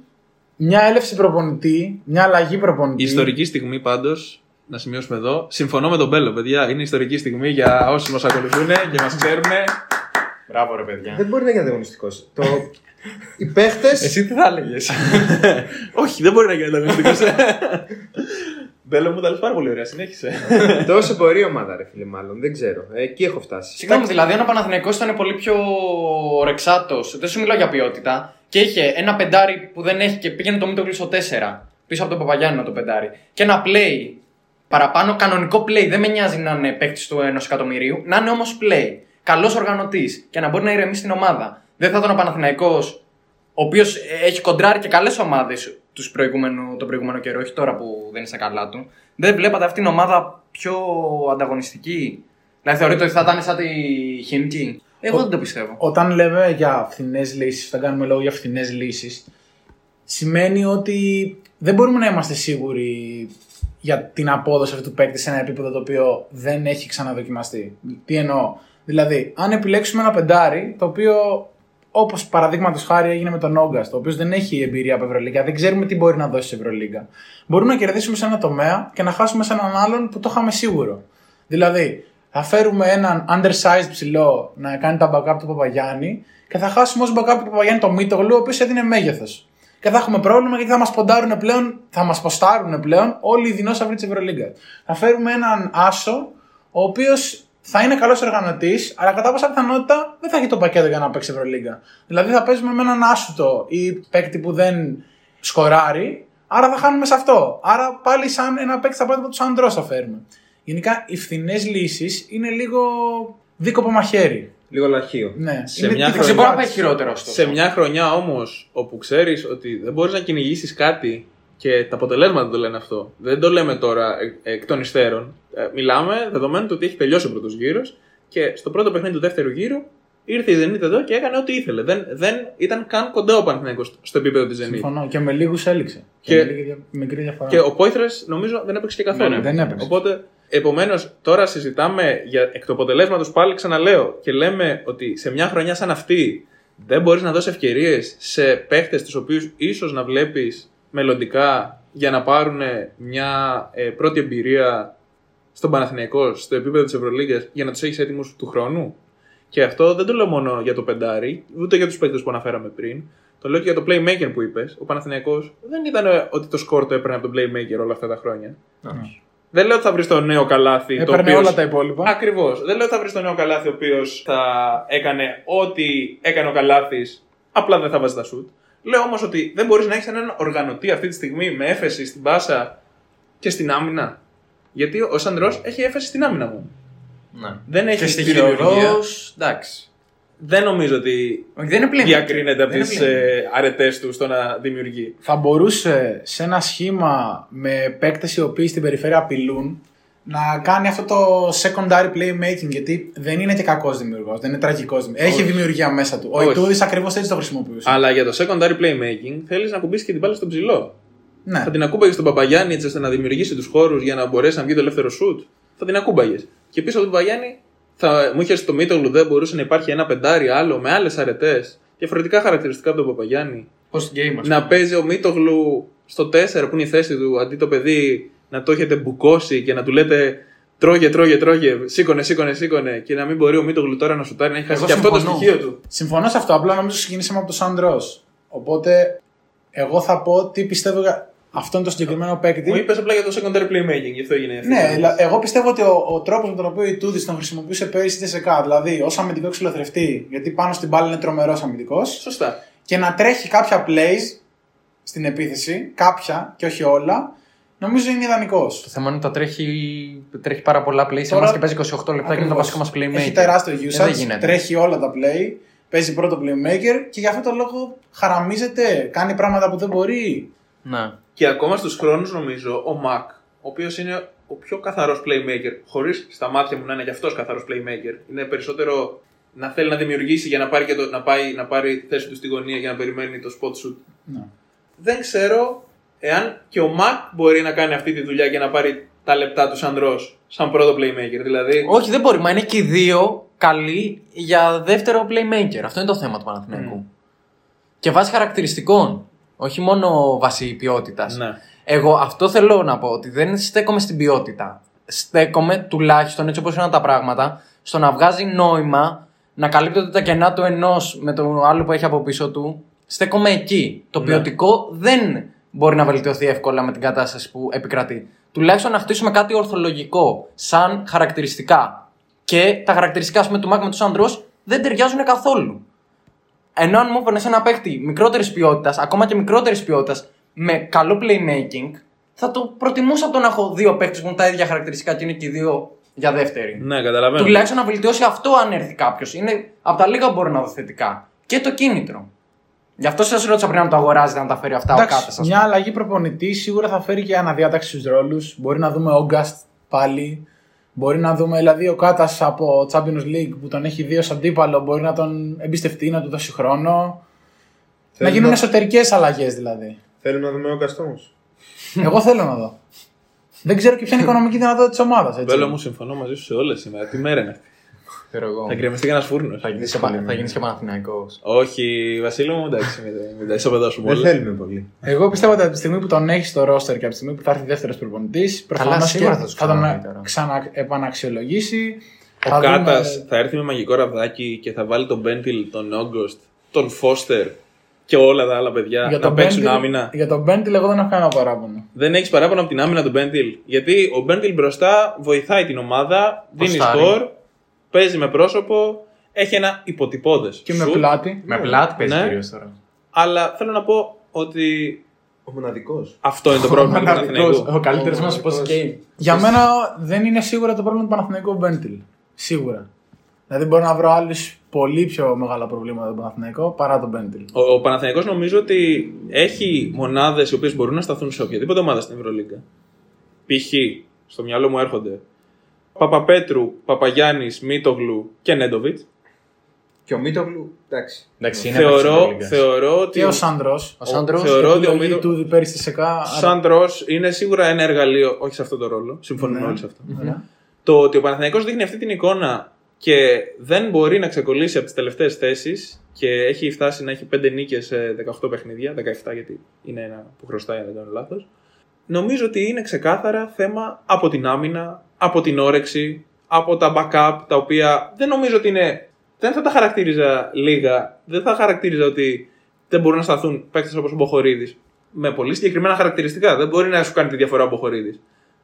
Μια έλευση προπονητή, μια αλλαγή προπονητή. Ιστορική στιγμή πάντως, να σημειώσουμε εδώ. Συμφωνώ με τον Μπέλο, παιδιά. Είναι ιστορική στιγμή για όσου μας ακολουθούν και μας ξέρουν. Μπράβο, ρε παιδιά. Δεν μπορεί να γίνει ανταγωνιστικός. Το... Οι παίχτε. Εσύ τι θα έλεγες; Όχι, δεν μπορεί να γίνει ανταγωνιστικός. Μπέλο μου τα λες πάρα πολύ ωραία, συνέχισε. Τόσο μπορεί η ομάδα, ρε φίλε, μάλλον. Δεν ξέρω. Ε, εκεί έχω φτάσει. Συγγνώμη, δηλαδή, αν ο Παναθηναϊκός ήταν πολύ πιο ρεξάτος, δεν σου μιλάω για ποιότητα, και είχε ένα πεντάρι που δεν έχει και πήγαινε το Μίτογλου στο 4, πίσω από τον Παπαγιάννη το πεντάρι, και ένα play παραπάνω, κανονικό play, δεν με νοιάζει να είναι παίκτης του 1 εκατομμυρίου, να είναι όμως play. Καλός οργανωτής και να μπορεί να ηρεμήσει την ομάδα. Δεν θα ήταν ο Παναθηναϊκός ο οποίος έχει κοντράρει και καλές ομάδες τον προηγούμενο καιρό, όχι τώρα που δεν είναι στα καλά του. Δεν βλέπατε αυτήν την ομάδα πιο ανταγωνιστική; Δηλαδή θεωρείτε ότι θα ήταν σαν τη Χίμκι. Εγώ δεν το πιστεύω. Όταν λέμε για φθηνές λύσεις, όταν κάνουμε λόγο για φθηνές λύσεις, σημαίνει ότι δεν μπορούμε να είμαστε σίγουροι για την απόδοση αυτού του παίκτη σε ένα επίπεδο το οποίο δεν έχει ξαναδοκιμαστεί. Τι εννοώ; Δηλαδή, αν επιλέξουμε ένα πεντάρι, το οποίο όπως παραδείγματος χάρη έγινε με τον Όγκαστ, το οποίος δεν έχει εμπειρία από Ευρωλίγκα, δεν ξέρουμε τι μπορεί να δώσει σε Ευρωλίγκα. Μπορούμε να κερδίσουμε σε ένα τομέα και να χάσουμε σε έναν άλλον που το είχαμε σίγουρο. Δηλαδή, θα φέρουμε έναν undersized ψηλό να κάνει τα backup του Παπαγιάννη και θα χάσουμε ως backup του Παπαγιάννη το Μίτογλου, ο οποίος έδινε μέγεθος. Και θα έχουμε πρόβλημα γιατί θα μας ποντάρουν πλέον, θα μας ποστάρουν πλέον όλοι οι δεινόσαυροι της Ευρωλίγκα. Θα φέρουμε έναν άσο, ο οποίος θα είναι καλός οργανωτής, αλλά κατά πάσα πιθανότητα δεν θα έχει το πακέτο για να παίξει Ευρωλίγκα. Δηλαδή θα παίζουμε με έναν άσουτο ή παίκτη που δεν σκοράρει, άρα θα χάνουμε σε αυτό. Άρα πάλι σαν ένα παίκτη στα πρότυπα του Σαντρό θα φέρουμε. Γενικά οι φθηνές λύσεις είναι λίγο δίκοπο μαχαίρι. Λίγο λαχείο. Ναι, Σε είναι μια τυχερό Δεν μπορεί να πάει μπάτς. χειρότερο ωστόσο. Σε μια χρονιά όμως όπου ξέρεις ότι δεν μπορείς να κυνηγήσεις κάτι και τα αποτελέσματα το λένε αυτό. Δεν το λέμε τώρα εκ, εκ των υστέρων. Ε, μιλάμε δεδομένου του ότι έχει τελειώσει ο πρώτος γύρος και στο πρώτο παιχνίδι του δεύτερου γύρου ήρθε η Zenit εδώ και έκανε ό,τι ήθελε. Δεν, δεν ήταν καν κοντά ο Παναθηναϊκός στο επίπεδο της Zenit. Συμφωνώ. Και με λίγους έληξε. Και- Και, με λίγη δια- μικρή διαφορά. Και ο Πόηθρε νομίζω δεν έπαιξε και καθόλου. Ναι, ναι, δεν έπαιξε. Οπότε, επομένως, τώρα συζητάμε για εκ του αποτελέσματος πάλι ξαναλέω και λέμε ότι σε μια χρονιά σαν αυτή δεν μπορείς να δώσεις ευκαιρίες σε παίχτες τους οποίους ίσως να βλέπεις μελλοντικά για να πάρουν μια ε, πρώτη εμπειρία στον Παναθηναϊκό, στο επίπεδο της Ευρωλίγα, για να τους έχεις έτοιμους του χρόνου. Και αυτό δεν το λέω μόνο για το πεντάρι, ούτε για τους παίκτες που αναφέραμε πριν. Το λέω και για το playmaker που είπες. Ο Παναθηναϊκός δεν ήταν ε, ότι το σκορ το έπαιρνε από τον playmaker όλα αυτά τα χρόνια. Δεν λέω ότι θα βρεις το νέο καλάθι. το Έπαιρνε οποίος- όλα τα υπόλοιπα. Ακριβώς. Δεν λέω ότι θα βρεις το νέο καλάθι ο οποίος θα έκανε ό,τι έκανε ο καλάθις, απλά δεν θα βάζει τα σουτ. Λέω όμως ότι δεν μπορείς να έχεις έναν οργανωτή αυτή τη στιγμή με έφεση στην πάσα και στην άμυνα. Γιατί ο Σαντρό έχει έφεση στην άμυνα μου. Ναι. Δεν έχει Και στη στοιχειοδός, δημιουργία. εντάξει. Δεν νομίζω ότι Όχι, δεν είναι πλήν. διακρίνεται από Δεν τις είναι πλήν. αρετές του στο να δημιουργεί. Θα μπορούσε σε ένα σχήμα με παίκτες οι οποίοι στην περιφέρεια απειλούν να κάνει αυτό το secondary playmaking γιατί δεν είναι και κακός δημιουργός, δεν είναι τραγικός δημιουργός. Έχει δημιουργία μέσα του. Ο Όχι. Ιτούδης ακριβώς έτσι το χρησιμοποιούσε. Αλλά για το secondary playmaking θέλεις να κουμπίσεις και την μπάλα στον ψηλό. ναι. Θα την ακούμπαγες στον Παπαγιάννη έτσι ώστε να δημιουργήσει τους χώρους για να μπορέσει να βγει το ελεύθερο σουτ. Θα την ακούμπαγες. Και πίσω από τον Παπαγιάννη θα μου είχες το Μίτογλου δεν μπορούσε να υπάρχει ένα πεντάρι άλλο με άλλες αρετές. Διαφορετικά χαρακτηριστικά από τον Παπαγιάννη. Πώ game, ας πούμε. Να παίζει ο Μίτογλου στο 4 που είναι η θέση του αντί το παιδί να το έχετε μπουκώσει και να του λέτε τρώγε, τρώγε, τρώγε, σήκωνε, σήκωνε, σήκωνε και να μην μπορεί ο Μίτογλου τώρα να σουτάρει να έχει χάσει Εγώ και αυτό το συμφωνώ. στοιχείο του. Συμφωνώ σε αυτό. Απλά νομίζω ξεκινήσαμε από το Σαντρό. Οπότε εγώ θα πω τι πιστεύω για αυτόν τον συγκεκριμένο παίκτη. Μου είπες απλά για το secondary playmaking, γι' αυτό έγινε αυτή. η Ναι, ερώτηση. δηλα- εγώ πιστεύω ότι ο, ο τρόπος με τον οποίο η Τούδης τον χρησιμοποιούσε πέρυσι στη ΣΕΚΑ, δηλαδή ως αμυντικό ξυλοθρευτή, γιατί πάνω στην μπάλα είναι τρομερός αμυντικός, Σωστά. και να τρέχει κάποια plays στην επίθεση, κάποια και όχι όλα, νομίζω είναι ιδανικός. Το θέμα είναι ότι τα τρέχει, τρέχει πάρα πολλά play σε Τώρα- εμάς και παίζει 28 λεπτά και είναι το βασικό μας playmaker. Έχει τεράστιο Ε, δεν usage, γίνεται. τρέχει όλα τα play. παίζει πρώτο playmaker και γι' αυτό το λόγο χαραμίζεται, κάνει πράγματα που δεν μπορεί. Ναι. Και ακόμα στους χρόνους νομίζω ο Μακ, ο οποίος είναι ο πιο καθαρός playmaker, χωρίς στα μάτια μου να είναι γι' αυτός καθαρός playmaker. Είναι περισσότερο να θέλει να δημιουργήσει για να πάρει, και το, να πάει, να πάρει τη θέση του στη γωνία για να περιμένει το spot shoot. Ναι. Δεν ξέρω εάν και ο Μακ μπορεί να κάνει αυτή τη δουλειά και να πάρει τα λεπτά του σαν Ρος, σαν πρώτο playmaker. Δηλαδή, Όχι, δεν μπορεί. Μα είναι και οι δύο καλοί για δεύτερο playmaker. Αυτό είναι το θέμα του Παναθηναϊκού. Και βάσει χαρακτηριστικών. Όχι μόνο βάσει ποιότητας. Ναι. Εγώ αυτό θέλω να πω ότι δεν στέκομαι στην ποιότητα. Στέκομαι τουλάχιστον έτσι όπως είναι τα πράγματα στο να βγάζει νόημα να καλύπτονται τα κενά του ενός με το άλλο που έχει από πίσω του. Στέκομαι εκεί. Το Ναι. ποιοτικό δεν μπορεί να βελτιωθεί εύκολα με την κατάσταση που επικρατεί. Τουλάχιστον να χτίσουμε κάτι ορθολογικό, σαν χαρακτηριστικά. Και τα χαρακτηριστικά ας πούμε, του Μάκ με τους άντρου δεν ταιριάζουν καθόλου. Ενώ αν μου έπαιρνε ένα παίχτη μικρότερης ποιότητας, ακόμα και μικρότερης ποιότητας, με καλό playmaking, θα το προτιμούσα από το να έχω δύο παίχτες που έχουν τα ίδια χαρακτηριστικά και είναι και οι δύο για δεύτερη. ναι, καταλαβαίνω. Τουλάχιστον να βελτιώσει αυτό αν έρθει κάποιος. Είναι από τα λίγα που μπορεί να δω θετικά. Και το κίνητρο. Γι' αυτό σας ρώτησα πριν αν το αγοράζετε να τα φέρει αυτά ο Εντάξει, κάθε σα. μια αλλαγή προπονητή σίγουρα θα φέρει και αναδιάταξη στους ρόλους. Μπορεί να δούμε Όγκαστ πάλι. Μπορεί να δούμε δηλαδή ο Κάτας από Champions League που τον έχει δει ως αντίπαλο. Μπορεί να τον εμπιστευτεί, να του δώσει χρόνο. να Θέλουμε γίνουν να- εσωτερικές αλλαγές δηλαδή. Θέλουμε να δούμε ο Καστόμο. Εγώ θέλω να δω. Δεν ξέρω και ποια είναι η οικονομική δυνατότητα της ομάδας. Βέλο μου, συμφωνώ μαζί σου σε όλες σήμερα. Τι μέρα είναι αυτή. Ξέρω εγώ. Θα γκρεμιστεί κανένας φούρνος. Θα γίνεις και, πα- θα γίνεις και Παναθηναϊκός. Όχι, Βασίλη μου, εντάξει, μην, μην τα ισοπεδώσουμε Δεν όλα. θέλουμε πολύ. Εγώ πιστεύω ότι από τη στιγμή που τον έχεις στο roster και από τη στιγμή που θα έρθει δεύτερος προπονητής, προφανώς σίγουρα θα τους θα τον ξαναδεί τώρα. ξαναεπαναξιολογήσει. Ο Θα δούμε- Κάτα θα έρθει με μαγικό ραβδάκι και θα βάλει τον Μπέντιλ, τον Όγκοστ, τον Φώστερ και όλα τα άλλα παιδιά Για να τον παίξουν Μπέντιλ- άμυνα. Για τον Μπέντιλ, εγώ δεν έχω κανένα παράπονο. Δεν έχεις παράπονο από την άμυνα του Μπέντιλ. Γιατί ο Μπέντιλ μπροστά βοηθάει την ομάδα, δίνει Ποστάρει. σκορ, παίζει με πρόσωπο, έχει ένα υποτυπώδες. Και με πλάτη. Με πλάτη παίζει Ναι. κυρίως τώρα. Αλλά θέλω να πω ότι Ο μοναδικός. αυτό είναι το πρόβλημα του Παναθηναϊκού. Ο καλύτερος μας Μοναδικός. post game. Για μένα δεν είναι σίγουρα το πρόβλημα του Παναθηναϊκού ο Μπέντιλ. Σίγουρα. Δηλαδή μπορώ να βρω άλλους πολύ πιο μεγάλα προβλήματα του Παναθηναϊκού παρά τον Μπέντιλ. Ο, ο Παναθηναϊκός νομίζω ότι έχει μονάδες οι οποίες μπορούν να σταθούν σε οποιαδήποτε ομάδα στην Ευρωλίγκα. Π.χ. στο μυαλό μου έρχονται Παπαπέτρου, Παπαγιάννης, Μίτογλου και Νέντοβιτς. Και ο Μίτογλου, εντάξει. Εντάξει, είναι Θεωρώ, θεωρώ ότι. Και ο Σάντρο. Ο Σάντρος θεωρώ ότι ο επιλογή Μίτο- του πέρυσι στη ΣΕΚΑ. Σαν τρος είναι σίγουρα ένα εργαλείο, όχι σε αυτό το ρόλο. Συμφωνούμε Ναι. όλοι σε αυτό. Ωραία. Το ότι ο Παναθηναϊκός δείχνει αυτή την εικόνα και δεν μπορεί να ξεκολλήσει από τις τελευταίες θέσεις και έχει φτάσει να έχει 5 νίκες σε 18 παιχνίδια, 17 γιατί είναι ένα που χρωστάει, αν δεν κάνω λάθος. Νομίζω ότι είναι ξεκάθαρα θέμα από την άμυνα, από την όρεξη, από τα backup, τα οποία δεν νομίζω ότι είναι. Δεν θα τα χαρακτήριζα λίγα. Δεν θα χαρακτήριζα ότι δεν μπορούν να σταθούν παίκτες όπως ο Μποχορίδης. Με πολύ συγκεκριμένα χαρακτηριστικά. Δεν μπορεί να σου κάνει τη διαφορά ο Μποχορίδης.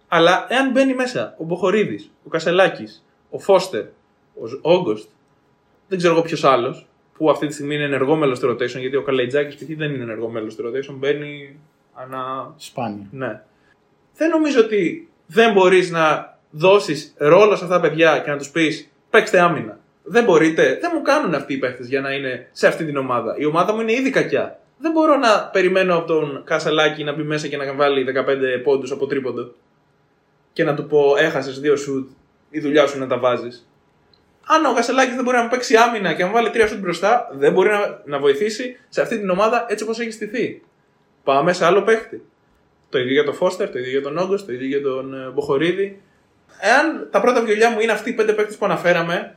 Αλλά εάν μπαίνει μέσα ο Μποχορίδης, ο Κασελάκης, ο Φώστερ, ο Όγκοστ, δεν ξέρω εγώ ποιος άλλος, που αυτή τη στιγμή είναι ενεργό μέλο του rotation, γιατί ο Καλαϊτζάκης π.χ. δεν είναι ενεργό μέλο του rotation, μπαίνει ανά. Σπάνια. Ναι. Δεν νομίζω ότι δεν μπορείς να δώσεις ρόλο σε αυτά τα παιδιά και να τους πεις παίξτε άμυνα. Δεν μπορείτε. Δεν μου κάνουν αυτοί οι παίχτε για να είναι σε αυτή την ομάδα. Η ομάδα μου είναι ήδη κακιά. Δεν μπορώ να περιμένω από τον Κασελάκη να μπει μέσα και να βάλει 15 πόντους από τρίποντο και να του πω έχασες δύο σουτ, η δουλειά σου είναι να τα βάζεις. Αν ο Κασελάκη δεν μπορεί να μου παίξει άμυνα και να μου βάλει τρία σουτ μπροστά, δεν μπορεί να, να βοηθήσει σε αυτή την ομάδα έτσι όπως έχει στηθεί. Πάμε σε άλλο παίχτη. Το ίδιο για τον Φώστερ, το ίδιο για τον Όγκος, το ίδιο για τον ε, Μποχορίδη. Εάν τα πρώτα βιολιά μου είναι αυτοί οι πέντε παίχτε που αναφέραμε,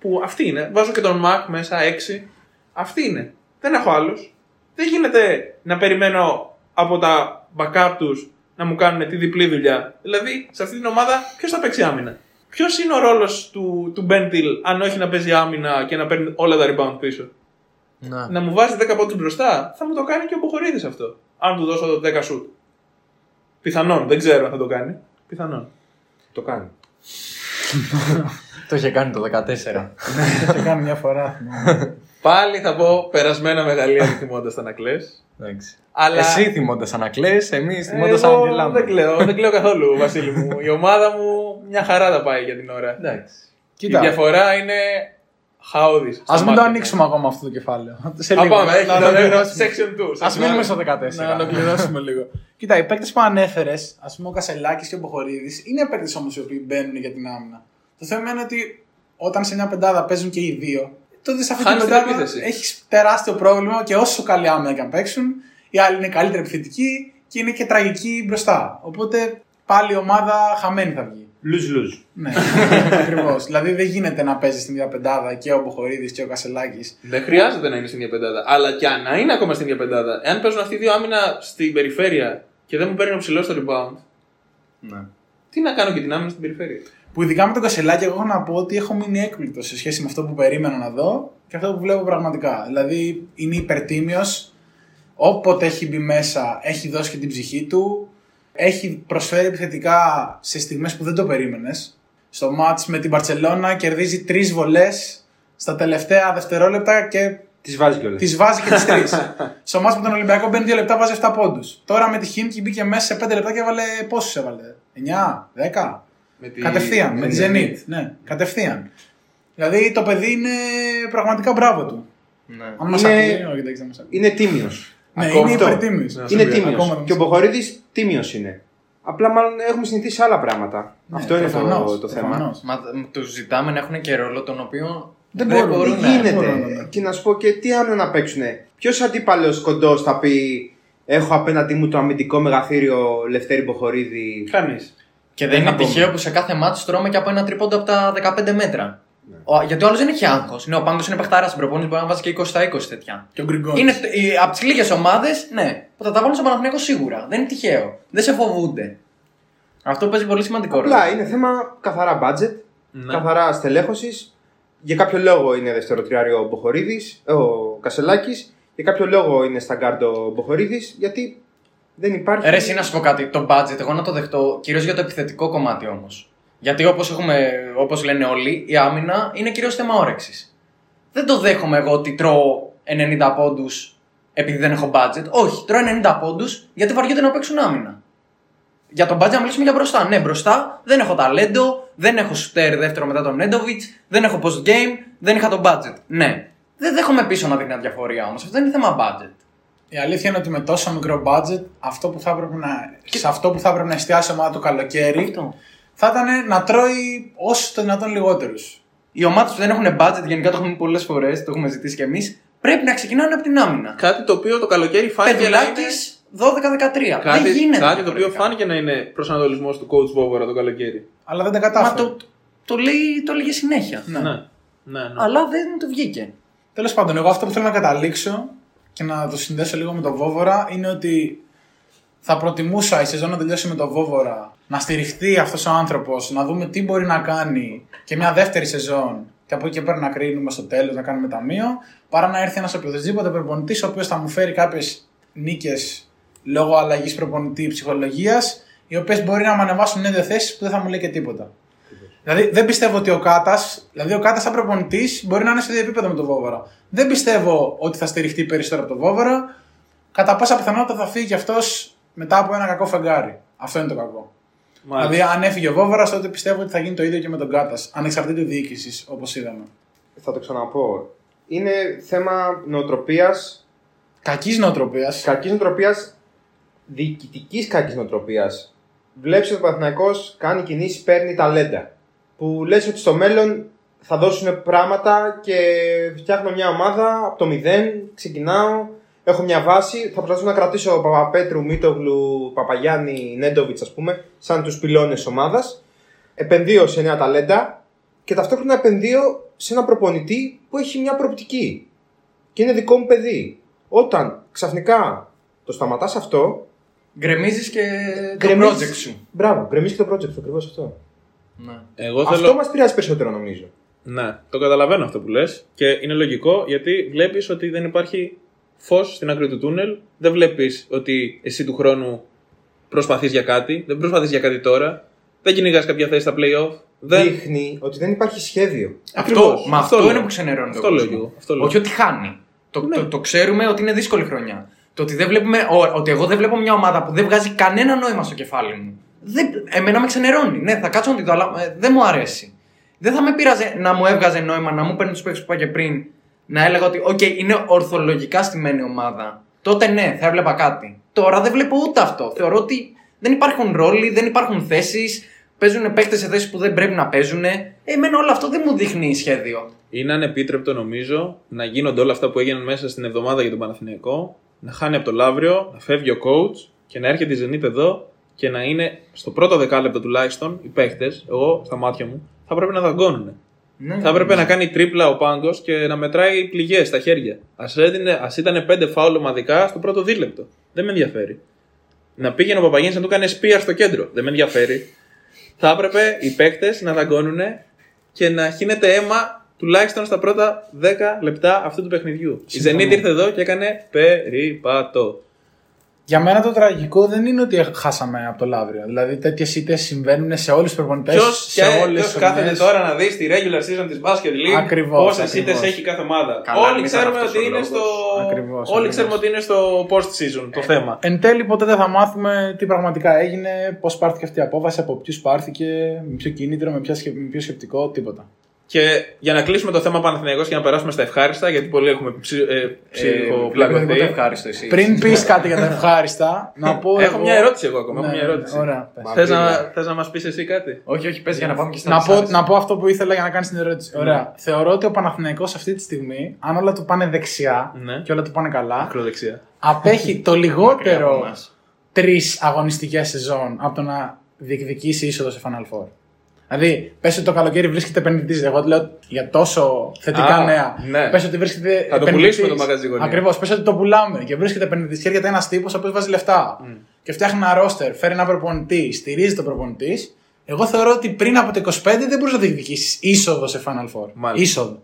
που αυτοί είναι, βάζω και τον Μακ μέσα έξι, αυτοί είναι. Δεν έχω άλλους. Δεν γίνεται να περιμένω από τα backup τους να μου κάνουν τη διπλή δουλειά. Δηλαδή, σε αυτή την ομάδα, ποιος θα παίξει άμυνα; Ποιος είναι ο ρόλος του, του Μπέντιλ, αν όχι να παίζει άμυνα και να παίρνει όλα τα rebound πίσω; Να. Να μου βάζει 10 πόντους μπροστά, θα μου το κάνει και ο Μποχορίδη αυτό. Αν του δώσω 10 σουτ. Πιθανόν, δεν ξέρω αν θα το κάνει. Πιθανόν. Το κάνει. Το είχε κάνει το 14. Το είχε κάνει μια φορά. θυμάμαι. Πάλι θα πω περασμένα μεγαλεία θυμώντας τα να κλαις. Εντάξει. Αλλά Εσύ θυμώντας ανακλές, εμείς θυμώντας εγώ Αγγελάμα. δεν κλαίω, δεν κλαίω καθόλου, Βασίλη μου. Η ομάδα μου μια χαρά τα πάει για την ώρα. Εντάξει. Η Κοίτα, διαφορά είναι Χαόδη. Α μην το ανοίξουμε ακόμα αυτό το κεφάλαιο. Σε Α, λίγο. πάμε. να ολοκληρώσουμε. Section 2. Α μείνουμε στο 14. Να Να ολοκληρώσουμε λίγο. Κοίτα, οι παίκτες που ανέφερες, ας πούμε ο Κασελάκης και ο Μποχορίδης, είναι παίκτες όμως οι οποίοι μπαίνουν για την άμυνα. Το θέμα είναι ότι όταν σε μια πεντάδα παίζουν και οι δύο, τότε σε αυτή την Χάνεις την πεντάδα επίθεση. έχεις τεράστιο πρόβλημα και όσο καλή άμυνα και αν παίξουν, οι άλλοι είναι καλύτερα επιθετικοί και είναι και τραγικοί μπροστά. Οπότε πάλι η ομάδα χαμένη θα βγει. Lose-lose. Ναι, ακριβώς. δηλαδή δεν γίνεται να παίζεις στην ίδια πεντάδα και ο Μποχορίδη και ο Κασελάκης. Δεν χρειάζεται να είναι στην ίδια πεντάδα. Αλλά και αν να είναι ακόμα στην ίδια πεντάδα, εάν παίζουν αυτοί οι δύο άμυνα στην περιφέρεια και δεν μου παίρνει ο ψηλός στο rebound, Ναι. τι να κάνω και την άμυνα στην περιφέρεια; Που ειδικά με τον Κασελάκη, εγώ έχω να πω ότι έχω μείνει έκπληκτος σε σχέση με αυτό που περίμενα να δω και αυτό που βλέπω πραγματικά. Δηλαδή είναι υπερτίμιος. Όποτε έχει μπει μέσα, έχει δώσει και την ψυχή του. Έχει προσφέρει επιθετικά σε στιγμές που δεν το περίμενες. Στο μάτς με την Παρσελώνα κερδίζει τρεις βολές στα τελευταία δευτερόλεπτα και Τη βάζει κιόλας. τις βάζει και τις τρεις. Στο μάτς με τον Ολυμπιακό μπαίνει δύο λεπτά, βάζει 7 πόντους. Τώρα με τη Χίμκι μπήκε μέσα σε 5 λεπτά και έβαλε πόσους έβαλε; 9, 10. Με τη... Κατευθείαν, με τη Zenit. Ναι, κατευθείαν. Δηλαδή το παιδί είναι πραγματικά μπράβο του. Ναι. Αν μας Είναι- ακούει, όχι εντάξει, δεν μας ακούει. Είναι τίμιος. Ναι, Ακόμα είναι αυτό. υπερτίμιος. Ναι. Είναι Ακόμα τίμιο. δεν Και ο μας- Μποχορίδης τίμιος είναι. Απλά μάλλον έχουμε συνηθίσει άλλα πράγματα. Ναι, αυτό είναι το, προφανώς, το θέμα. προφανώς. Μα τους ζητάμε να έχουν και ρόλο τον οποίο Δεν δεν, μπορούν. μπορούν, Δεν να γίνεται. μπορώ να δω. Και να σου πω και τι άλλο να παίξουν. Ποιος αντίπαλος κοντός θα πει Έχω απέναντί μου το αμυντικό μεγαθύριο Λευτέρη Μποχορίδη. Κανείς. Και Δεν δεν είναι θα πούμε. τυχαίο που σε κάθε ματς τρώμε και από ένα τρίποντο από τα 15 μέτρα. Ναι. Ο, γιατί ο άλλος δεν έχει άγχος. Ναι, ο Πάνγκος είναι παιχτάρας στην προπόνηση, μπορεί να βάζει και 20 στα 20 τέτοια. Και ο Γκριγκόνης. Είναι από τις λίγες ομάδες, ναι, που θα τα βάλουν στο Παναθηναϊκό σίγουρα. Δεν είναι τυχαίο. Δεν σε φοβούνται. Αυτό παίζει πολύ σημαντικό ρόλο. Απλά είναι θέμα καθαρά budget, Ναι. καθαρά στελέχωσης. Για κάποιο λόγο είναι δευτεροτριάρι ο Μποχορίδης, ο Κασελάκης. Για κάποιο λόγο είναι στα γκάρντ ο Μποχορίδης, γιατί δεν υπάρχει. Ρε, εσύ να σου πω κάτι. Το budget, εγώ να το δεχτώ κυρίως για το επιθετικό κομμάτι όμως. Γιατί όπως όπως λένε όλοι, η άμυνα είναι κυρίως θέμα όρεξης. Δεν το δέχομαι εγώ ότι τρώω 90 πόντους επειδή δεν έχω budget. Όχι, τρώω 90 πόντους γιατί βαριούνται να παίξουν άμυνα. Για τον budget να μιλήσουμε για μπροστά. Ναι, μπροστά δεν έχω ταλέντο, δεν έχω σουτέρ δεύτερο μετά τον Νέντοβιτ, δεν έχω post game, δεν είχα το budget. Ναι. Δεν δέχομαι πίσω να δίνει διαφορία όμως. Αυτό δεν είναι θέμα budget. Η αλήθεια είναι ότι με τόσο μικρό budget, αυτό που θα έπρεπε να, σε αυτό που θα έπρεπε να εστιάσει η ομάδα το καλοκαίρι, Αυτό. Θα ήταν να τρώει όσο το δυνατόν λιγότερους. Οι ομάδες που δεν έχουν budget, γενικά το έχουμε πει πολλές φορές, το έχουμε ζητήσει κι εμείς, πρέπει να ξεκινάνε από την άμυνα. Κάτι το οποίο το καλοκαίρι φάνηκε να Παιδουλάκη είναι. 12-13. Κάτι, δεν γίνεται. κάτι το οποίο διαφορετικά. φάνηκε να είναι προσανατολισμός του coach Βόβορα το καλοκαίρι. Αλλά δεν τα Μα κατάφερε. το, το, λέει, το λέγε συνέχεια. Ναι. Ναι. ναι, ναι. Αλλά δεν του βγήκε. Τέλος πάντων, εγώ αυτό που θέλω να καταλήξω και να το συνδέσω λίγο με τον Βόβορα είναι ότι θα προτιμούσα η σεζόν να τελειώσει με τον Βόβορα, να στηριχθεί αυτός ο άνθρωπος, να δούμε τι μπορεί να κάνει και μια δεύτερη σεζόν και από εκεί και πέρα να κρίνουμε στο τέλος, να κάνουμε ταμείο, παρά να έρθει ένας οποιοδήποτε προπονητής ο οποίος θα μου φέρει κάποιες νίκες λόγω αλλαγής προπονητή ψυχολογίας, οι οποίες μπορεί να με ανεβάσουν νέες θέσεις που δεν θα μου λέει και τίποτα. Δηλαδή δεν πιστεύω ότι ο Κάτας, δηλαδή ο Κάτας σαν προπονητής μπορεί να είναι σε ίδιο επίπεδο με τον Βόβορα. Δεν πιστεύω ότι θα στηριχτεί περισσότερο από τον Βόβορα. Κατά πάσα πιθανότητα θα φύγει κι αυτός μετά από ένα κακό φεγγάρι. Αυτό είναι το κακό. Μάλιστα. Δηλαδή, αν έφυγε ο Βόβορα, τότε πιστεύω ότι θα γίνει το ίδιο και με τον Κάτας. Ανεξαρτήτου διοίκησης, όπως είδαμε. Θα το ξαναπώ. Είναι θέμα νοοτροπίας, Κακής νοοτροπίας. κακής νοοτροπίας, διοικητικής κακής νοοτροπίας. Βλέπεις ότι ο Παναθυναϊκό κάνει κινήσεις, παίρνει ταλέντα. Που λες ότι στο μέλλον θα δώσουν πράγματα και φτιάχνω μια ομάδα από το μηδέν, ξεκινάω, έχω μια βάση, θα προσπαθήσω να κρατήσω Παπαπέτρου, Μίτογλου, Παπαγιάννη, Νέντοβιτς, ας πούμε, σαν τους πυλώνες ομάδας. Επενδύω σε νέα ταλέντα και ταυτόχρονα επενδύω σε ένα προπονητή που έχει μια προοπτική. Και είναι δικό μου παιδί. Όταν ξαφνικά το σταματάς αυτό, Γκρεμίζεις και το γκρεμίζεις- project σου. Μπράβο, γκρεμίζεις και το project, ακριβώς αυτό. Ναι. Εγώ Αυτό θέλω... μας πειράζει περισσότερο νομίζω. Ναι, το καταλαβαίνω αυτό που λες και είναι λογικό γιατί βλέπεις ότι δεν υπάρχει φως στην άκρη του τούνελ. Δεν βλέπεις ότι εσύ του χρόνου προσπαθείς για κάτι. Δεν προσπαθείς για κάτι τώρα. Δεν κυνηγάς κάποια θέση στα playoff. Δεν... Δείχνει ότι δεν υπάρχει σχέδιο. Αυτό, Ακριβώς. μα Αυτό αυτό, λέω. είναι που ξενερώνει Αυτό τον λέω κόσμο. και εγώ. Αυτό λέω. Όχι ότι χάνει. Το, Ναι. το, το ξέρουμε ότι είναι δύσκολη χρονιά. Το ότι, δεν βλέπουμε, ο- ότι εγώ δεν βλέπω μια ομάδα που δεν βγάζει κανένα νόημα στο κεφάλι μου. Δεν, εμένα με ξενερώνει. Ναι, θα κάτσω να τη δω, αλλά ε, δεν μου αρέσει. δεν θα με πείραζε να μου έβγαζε νόημα να μου παίρνει τους παίκτες που είπα και πριν. Να έλεγα ότι, OK, είναι ορθολογικά στημένη ομάδα. Τότε ναι, θα έβλεπα κάτι. Τώρα δεν βλέπω ούτε αυτό. Θεωρώ ότι δεν υπάρχουν ρόλοι, δεν υπάρχουν θέσεις. Παίζουν παίκτες σε θέσεις που δεν πρέπει να παίζουν. Εμένα όλο αυτό δεν μου δείχνει σχέδιο. Είναι ανεπίτρεπτο νομίζω να γίνονται όλα αυτά που έγιναν μέσα στην εβδομάδα για τον Παναθηναϊκό, να χάνει από το Λαύριο, να φεύγει ο coach και να έρχεται η Zenit εδώ και να είναι στο πρώτο δεκάλεπτο τουλάχιστον οι παίχτε, εγώ στα μάτια μου, θα πρέπει να δαγκώνουν. Ναι, Θα έπρεπε να κάνει τρίπλα ο πάγκος και να μετράει πληγές στα χέρια. Α ήταν πέντε φάουλ ομαδικά στο πρώτο δίλεπτο. Δεν με ενδιαφέρει. Να πήγαινε ο Παπαγίνης να του κάνει σπία στο κέντρο. Δεν με ενδιαφέρει. Θα έπρεπε οι παίκτες να δαγκώνουν και να χύνεται αίμα τουλάχιστον στα πρώτα 10 λεπτά αυτού του παιχνιδιού. Η Zenit ήρθε εδώ και έκανε περίπατο. Για μένα το τραγικό δεν είναι ότι χάσαμε από το Λαύριο. Δηλαδή τέτοιες ήττες συμβαίνουν σε όλους τους προπονητές. Ποιος σε όλες τις κάθεται τώρα να δεις τη regular season της Basket League Ακριβώς, πόσες ακριβώς. ήττες έχει κάθε ομάδα. Καλά, Όλοι μην ήταν ξέρουμε αυτός ότι ο είναι λόγος. στο. Ακριβώς, Όλοι ακριβώς. ξέρουμε ότι είναι στο post season το θέμα. Εν τέλει, ποτέ δεν θα μάθουμε τι πραγματικά έγινε, πώς πάρθηκε αυτή η απόφαση, από ποιους πάρθηκε, με ποιο κίνητρο, με, ποια σκε- με ποιο σκεπτικό, τίποτα. Και για να κλείσουμε το θέμα Παναθηναϊκός και να περάσουμε στα ευχάριστα, γιατί πολλοί έχουμε ψι, ε, βλέπετε ψυχοπλακωθεί. ποτέ ευχάριστο εσύ. Πριν πεις κάτι για τα ευχάριστα, να πω. Έχω εγώ- μια ερώτηση εγώ ακόμα. Ναι, έχω μια ναι, ερώτηση. Ωραία. πες. Θες να, θες να μας πεις εσύ κάτι; Όχι, όχι, πες για να πάμε και στα Να πω, δυσάρεστα. να πω αυτό που ήθελα για να κάνεις την ερώτηση. Ωραία. Θεωρώ ότι ο Παναθηναϊκός αυτή τη στιγμή, αν όλα του πάνε δεξιά Ναι. και όλα του πάνε καλά, Ακροδεξιά. απέχει το Μακριά από λιγότερο μας. τρεις αγωνιστικές σεζόν από το να διεκδικήσει είσοδο σε Final Four. Δηλαδή, πες ότι το καλοκαίρι βρίσκεται επενδυτής. Εγώ λέω για τόσο θετικά Α, νέα. ναι. Πες ότι βρίσκεται. Θα το πουλήσουμε το μαγαζί γωνία. Ακριβώς. Πες ότι το πουλάμε και βρίσκεται επενδυτής και έρχεται ένας τύπος ο οποίος βάζει λεφτά. Και φτιάχνει ένα ρόστερ, φέρει ένα προπονητή, στηρίζει τον προπονητής. Εγώ θεωρώ ότι πριν από το 25 δεν μπορείς να διεκδικήσεις είσοδο σε Final Four. Μάλιστα. Είσοδο.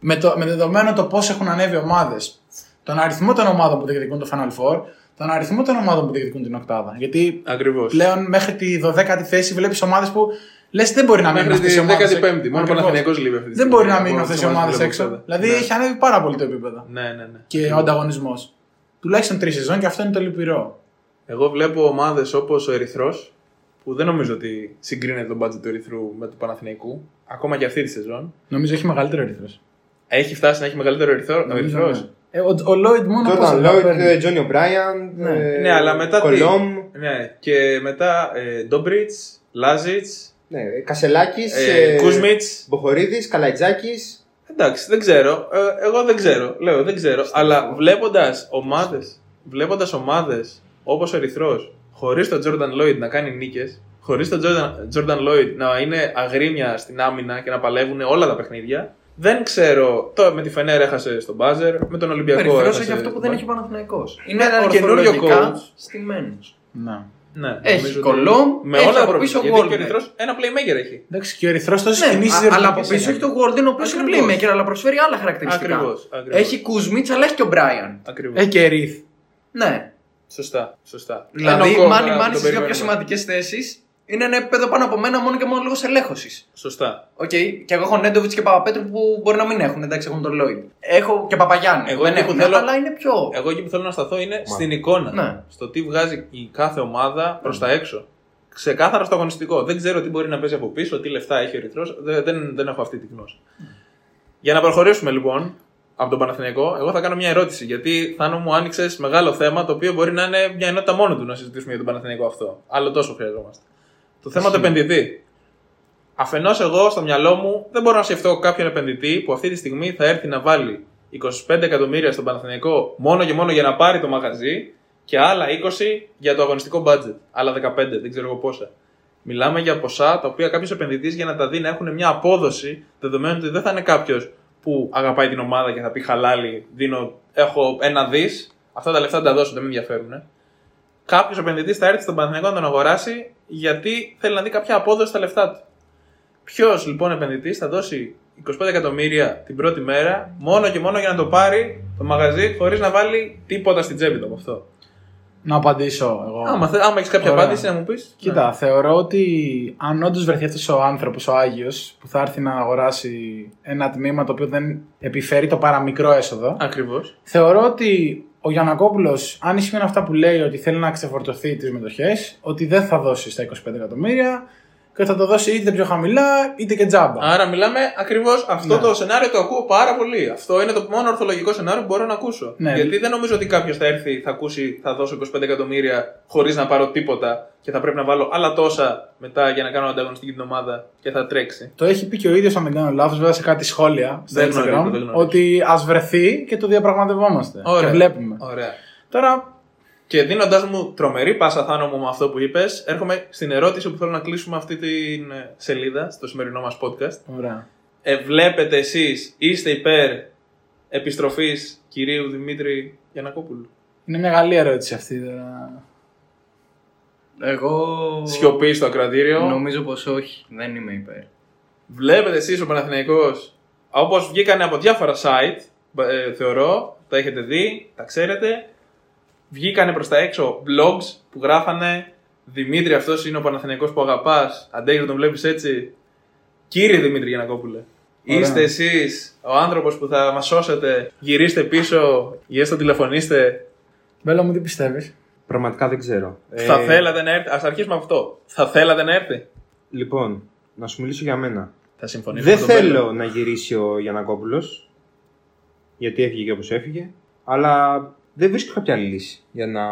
Με, το, με δεδομένο το πώς έχουν ανέβει ομάδες, τον αριθμό των ομάδων που διεκδικούν το Final Four, τον αριθμό των ομάδων που διεκδικούν την Οκτάδα. Γιατί Ακριβώς. πλέον μέχρι τη 12η θέση βλέπεις ομάδες που λες δεν μπορεί να μείνουν Μέχρι αυτές οι τη ομάδες. 15η. Μόνο ο Παναθηναϊκός λείπει αυτή τη Δεν στιγμή. μπορεί να Από μείνουν τις αυτές οι ομάδες ομάδε που έξω. βλέπω. Δηλαδή Ναι. έχει ανέβει πάρα πολύ το επίπεδο. Ναι, ναι, ναι. Και ο ανταγωνισμός. Τουλάχιστον τρεις σεζόν και αυτό είναι το λυπηρό. Εγώ βλέπω ομάδες όπως ο Ερυθρός, που δεν νομίζω ότι συγκρίνεται το budget του Ερυθρού με του Παναθηναϊκού, ακόμα και αυτή τη σεζόν. Νομίζω έχει μεγαλύτερο ερυθρός. Έχει φτάσει να έχει μεγαλύτερο Ερυθρό. Ο Ερυθρός. Ε, ο, ο Lloyd μόνο πόσο Τζόρνταν θα Λόιτ, παίρνει. Τζόνι Ομπράιαν, Ναι, αλλά μετά τι. Κολόμ, Ναι, και μετά ε, Ντόμπριτς, Λάζιτς, ναι, Κασελάκης, ε, Κούσμιτς. Μποχορίδης, Καλαϊτζάκης. Εντάξει, δεν ξέρω. Ε, εγώ δεν ξέρω. Λέω, δεν ξέρω. Αλλά βλέποντας ομάδες βλέποντας ομάδες όπως ο Ερυθρός, χωρίς τον Τζόρνταν Λόιντ να κάνει νίκες, χωρίς τον Τζόρνταν Λόιντ να είναι αγρίμια στην άμυνα και να παλεύουν όλα τα παιχνίδια, δεν ξέρω. Τώρα με τη Φενέρ έχασε στον Μπάζερ, με τον Ολυμπιακό Περιφερός έχασε. έχει αυτό που στον δεν Μπάζερ. έχει ο Παναθηναϊκός. Είναι Είναι ένα καινούριο ορθολογικά coach. στημένος. Να. Ναι, Έχει νομίζω ότι- Κολόμ, με έχει όλα τα από προβλήματα. πίσω Γιατί και ο Γόλμπεργκ. Ερυθρός ένα playmaker έχει. Εντάξει, και ο ερυθρός τόσε Ναι, κινήσει α- αλλά από πίσω έχει τον Γόλντεν, ο οποίος είναι Ακριβώς. playmaker, αλλά προσφέρει άλλα χαρακτηριστικά. Ακριβώς, ακριβώς. Έχει Κουσμίτ, αλλά έχει και ο Μπράιαν. Ακριβώς. Έχει και Ρίθ. Ναι. Σωστά, σωστά. Δηλαδή, Ένα κόμμα μάνι που μάνι τον στι δύο πιο περιμένουμε. σημαντικές θέσεις είναι ένα επίπεδο πάνω από μένα μόνο και μόνο λόγω ελέγχωσης. Σωστά. Οκ, και εγώ έχω Νέντοβιτς και Παπαπέτρου που μπορεί να μην έχουν, εντάξει, έχουν τον Λόιντ. Έχω και Παπαγιάννη. Εγώ δεν εκεί που έχουν, θέλω- αλλά είναι πιο. Εγώ εκεί που θέλω να σταθώ είναι στην εικόνα. Ναι. Στο τι βγάζει η κάθε ομάδα προς τα έξω. Ξεκάθαρα στο αγωνιστικό. Δεν ξέρω τι μπορεί να παίζει από πίσω, τι λεφτά έχει ο Ερυθρό. Δεν, δεν, δεν έχω αυτή τη γνώση. Για να προχωρήσουμε λοιπόν από τον Παναθηναϊκό, εγώ θα κάνω μια ερώτηση. Γιατί Θάνο μου άνοιξες μεγάλο θέμα το οποίο μπορεί να είναι μια ενότητα μόνο του να συζητήσουμε για τον Παναθηναϊκό αυτό. Άλλο τόσο χρειαζόμαστε. Το θέμα του επενδυτή. Αφενός, εγώ στο μυαλό μου δεν μπορώ να σκεφτώ κάποιον επενδυτή που αυτή τη στιγμή θα έρθει να βάλει 25 εκατομμύρια στον Παναθηναϊκό μόνο και μόνο για να πάρει το μαγαζί και άλλα 20 για το αγωνιστικό budget. Άλλα 15, δεν ξέρω εγώ πόσα. Μιλάμε για ποσά τα οποία κάποιος επενδυτής για να τα δει να έχουν μια απόδοση, δεδομένου ότι δεν θα είναι κάποιος που αγαπάει την ομάδα και θα πει χαλάλι, δίνω, έχω ένα δις, αυτά τα λεφτά δεν τα δώσω, δεν με ενδιαφέρουν. Κάποιος επενδυτής θα έρθει στον Παναθηναϊκό να τον αγοράσει γιατί θέλει να δει κάποια απόδοση στα λεφτά του. Ποιος λοιπόν επενδυτής θα δώσει 25 εκατομμύρια την πρώτη μέρα μόνο και μόνο για να το πάρει το μαγαζί χωρίς να βάλει τίποτα στην τσέπη του από αυτό. Να απαντήσω εγώ. Άμα, θε- άμα έχεις κάποια Ωραία. απάντηση να μου πεις. Κοίτα, θεωρώ ότι αν όντως βρεθεί αυτός ο άνθρωπος, ο Άγιος, που θα έρθει να αγοράσει ένα τμήμα το οποίο δεν επιφέρει το παραμικρό έσοδο, Ακριβώς. θεωρώ ότι ο Γιανακόπουλος, αν ισχύουν αυτά που λέει ότι θέλει να ξεφορτωθεί τις μετοχές, ότι δεν θα δώσει στα 25 εκατομμύρια. Και θα το δώσει είτε πιο χαμηλά είτε και τζάμπα. Άρα μιλάμε ακριβώς αυτό Ναι. το σενάριο το ακούω πάρα πολύ. Αυτό είναι το μόνο ορθολογικό σενάριο που μπορώ να ακούσω. Ναι. Γιατί δεν νομίζω ότι κάποιος θα έρθει, θα ακούσει, θα δώσω 25 εκατομμύρια χωρίς να πάρω τίποτα και θα πρέπει να βάλω άλλα τόσα μετά για να κάνω ανταγωνιστική την ομάδα και θα τρέξει. Το έχει πει και ο ίδιος, αν δεν κάνω λάθος, βέβαια σε κάτι σχόλια στο Δεν Instagram, γνωρίζω, δεν γνωρίζω. ότι ας βρεθεί και το διαπραγματευόμαστε. Ωραία. Και βλέπουμε. Ωραία. Τώρα, Και δίνοντάς μου τρομερή πάσα θάνο μου με αυτό που είπες, έρχομαι στην ερώτηση που θέλω να κλείσουμε αυτή την ε, σελίδα στο σημερινό μας podcast. ωραία. Ε, βλέπετε εσείς, είστε υπέρ επιστροφής κυρίου Δημήτρη Γιανακόπουλου; Είναι μια καλή ερώτηση αυτή. τώρα. Εγώ Σιωπή στο ακρατήριο. νομίζω πως όχι. Δεν είμαι υπέρ. Βλέπετε εσείς ο Παναθηναϊκός όπως βγήκανε από διάφορα site, ε, θεωρώ, τα έχετε δει, τα ξέρετε. Βγήκανε προς τα έξω blogs που γράφανε Δημήτρη, αυτός είναι ο Παναθηναϊκός που αγαπάς. Αντέχει να τον βλέπεις έτσι; Κύριε Δημήτρη Γιανακόπουλε, Ωραία. είστε εσείς ο άνθρωπος που θα μας σώσετε; Γυρίστε πίσω ή έστω τηλεφωνήστε. Μπέλα μου, τι πιστεύεις; Πραγματικά δεν ξέρω. Θα Ε, θέλατε να έρθει. Α αρχίσουμε από αυτό. Θα θέλατε να έρθει; Λοιπόν, να σου μιλήσω για μένα. Θα συμφωνήσω. Δεν με τον Μπέλο. θέλω να γυρίσει ο Γιανακόπουλος. Γιατί έφυγε όπως έφυγε. Αλλά δεν βρίσκω κάποια άλλη λύση για να,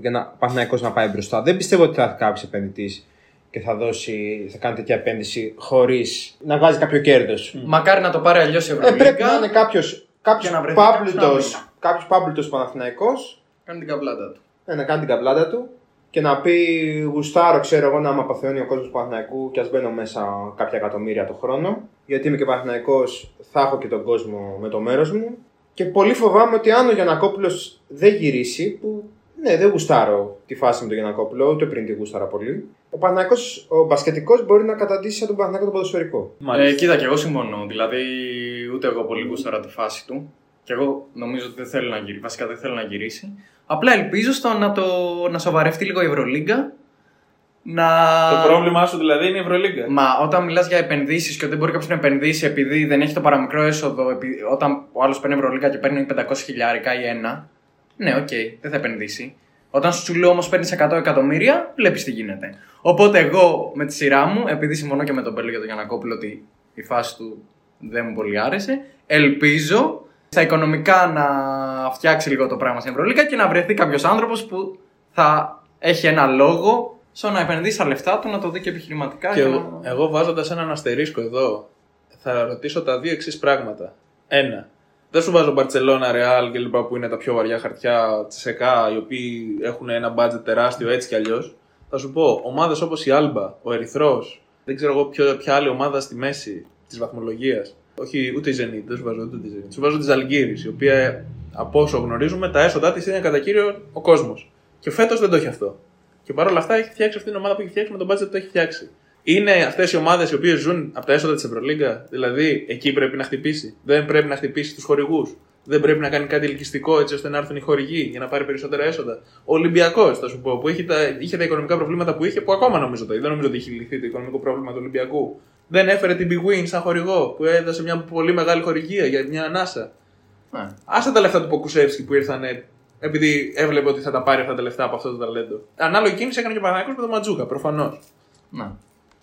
για να Παναθηναϊκός να πάει μπροστά. Δεν πιστεύω ότι θα έρθει κάποιος επενδυτής και θα, δώσει, θα κάνει τέτοια επένδυση χωρίς να βγάζει κάποιο κέρδος. Μακάρι να το πάρει αλλιώς η Ε, Ευρωλίγκα. πρέπει να είναι κάποιος Και να βρεθεί κάποιος να πάμπλουτο μείνει. κάποιος πάμπλουτος Παναθηναϊκός Κάνει την καβλάντα του. ε, να κάνει την καβλάντα του και να πει γουστάρω, ξέρω εγώ, να με απαθεώνει ο κόσμος του Παναθηναϊκού και ας μπαίνω μέσα κάποια εκατομμύρια το χρόνο. Γιατί είμαι και Παναθηναϊκός, θα έχω και τον κόσμο με το μέρος μου. Και πολύ φοβάμαι ότι αν ο Γιανακόπουλο δεν γυρίσει, που ναι, δεν γουστάρω τη φάση με τον Γιανακόπουλο, ούτε πριν τη γούσταρα πολύ. Ο Παναθηναϊκός, ο μπασκετικός μπορεί να καταντήσει σαν τον Παναθηναϊκό τον ποδοσφαιρικό. Μάλιστα. Ε, κοίτα, και εγώ συμφωνώ. Δηλαδή, ούτε εγώ πολύ γούσταρα τη φάση του. Και εγώ νομίζω ότι δεν θέλω να γυρίσει. Βασικά δεν θέλω να γυρίσει. Απλά ελπίζω στο να, το, να σοβαρευτεί λίγο η Ευρωλίγκα. Να... Το πρόβλημά σου δηλαδή είναι η Ευρωλίγκα. Μα όταν μιλάς για επενδύσεις και ότι δεν μπορεί κάποιος να επενδύσει επειδή δεν έχει το παραμικρό έσοδο, επειδή, όταν ο άλλος παίρνει Ευρωλίγκα και παίρνει 500 χιλιάρικα ή ένα, ναι, οκ, δεν θα επενδύσει. Όταν σου λέω όμως παίρνεις 100 εκατομμύρια, βλέπεις τι γίνεται. Οπότε εγώ με τη σειρά μου, επειδή συμφωνώ και με τον Πέλο για τον Γιαννακόπουλο ότι η φάση του δεν μου πολύ άρεσε, ελπίζω στα οικονομικά να φτιάξει λίγο το πράγμα στην Ευρωλίγκα και να βρεθεί κάποιος άνθρωπος που θα έχει ένα λόγο στο να επενδύσει τα λεφτά του, να το δει και επιχειρηματικά. Και και εγώ, να- εγώ βάζοντας έναν αστερίσκο εδώ, θα ρωτήσω τα δύο εξής πράγματα. Ένα. Δεν σου βάζω Μπαρσελόνα, Ρεάλ και λοιπά που είναι τα πιο βαριά χαρτιά, Τσεσεκά, οι οποίοι έχουν ένα μπάτζετ τεράστιο έτσι κι αλλιώς. Θα σου πω, ομάδες όπως η Άλμπα, ο Ερυθρός, δεν ξέρω εγώ ποιο, ποια άλλη ομάδα στη μέση της βαθμολογίας. Όχι, ούτε η Zenit, δεν σου βάζω ούτε τη Zenit. Σου βάζω τη Ζαλγκύρη, η οποία από όσο γνωρίζουμε τα έσοδά της είναι κατά κύριο ο κόσμος. Και φέτος δεν το έχει αυτό. Και παρόλα αυτά έχει φτιάξει αυτή την ομάδα που έχει φτιάξει με τον budget που το έχει φτιάξει. Είναι αυτές οι ομάδες οι οποίες ζουν από τα έσοδα της Ευρωλίγκα. Δηλαδή εκεί πρέπει να χτυπήσει. Δεν πρέπει να χτυπήσει τους χορηγούς. Δεν πρέπει να κάνει κάτι ελκυστικό έτσι ώστε να έρθουν οι χορηγοί για να πάρει περισσότερα έσοδα. Ο Ολυμπιακός, θα σου πω, που είχε τα, είχε τα οικονομικά προβλήματα που είχε, που ακόμα νομίζω το Δεν νομίζω ότι έχει λυθεί το οικονομικό πρόβλημα του Ολυμπιακού. Δεν έφερε την Big Win σαν χορηγό, που έδωσε μια πολύ μεγάλη χορηγία για μια ανάσα. Ναι. Άσε τα λεφτά του Ποκουσεύσκη που ήρθαν επειδή έβλεπε ότι θα τα πάρει αυτά τα λεφτά από αυτό το ταλέντο. Ανάλογη κίνηση έκανε και ο Παναγιώτο με τον Ματζούκα, προφανώς. Ναι.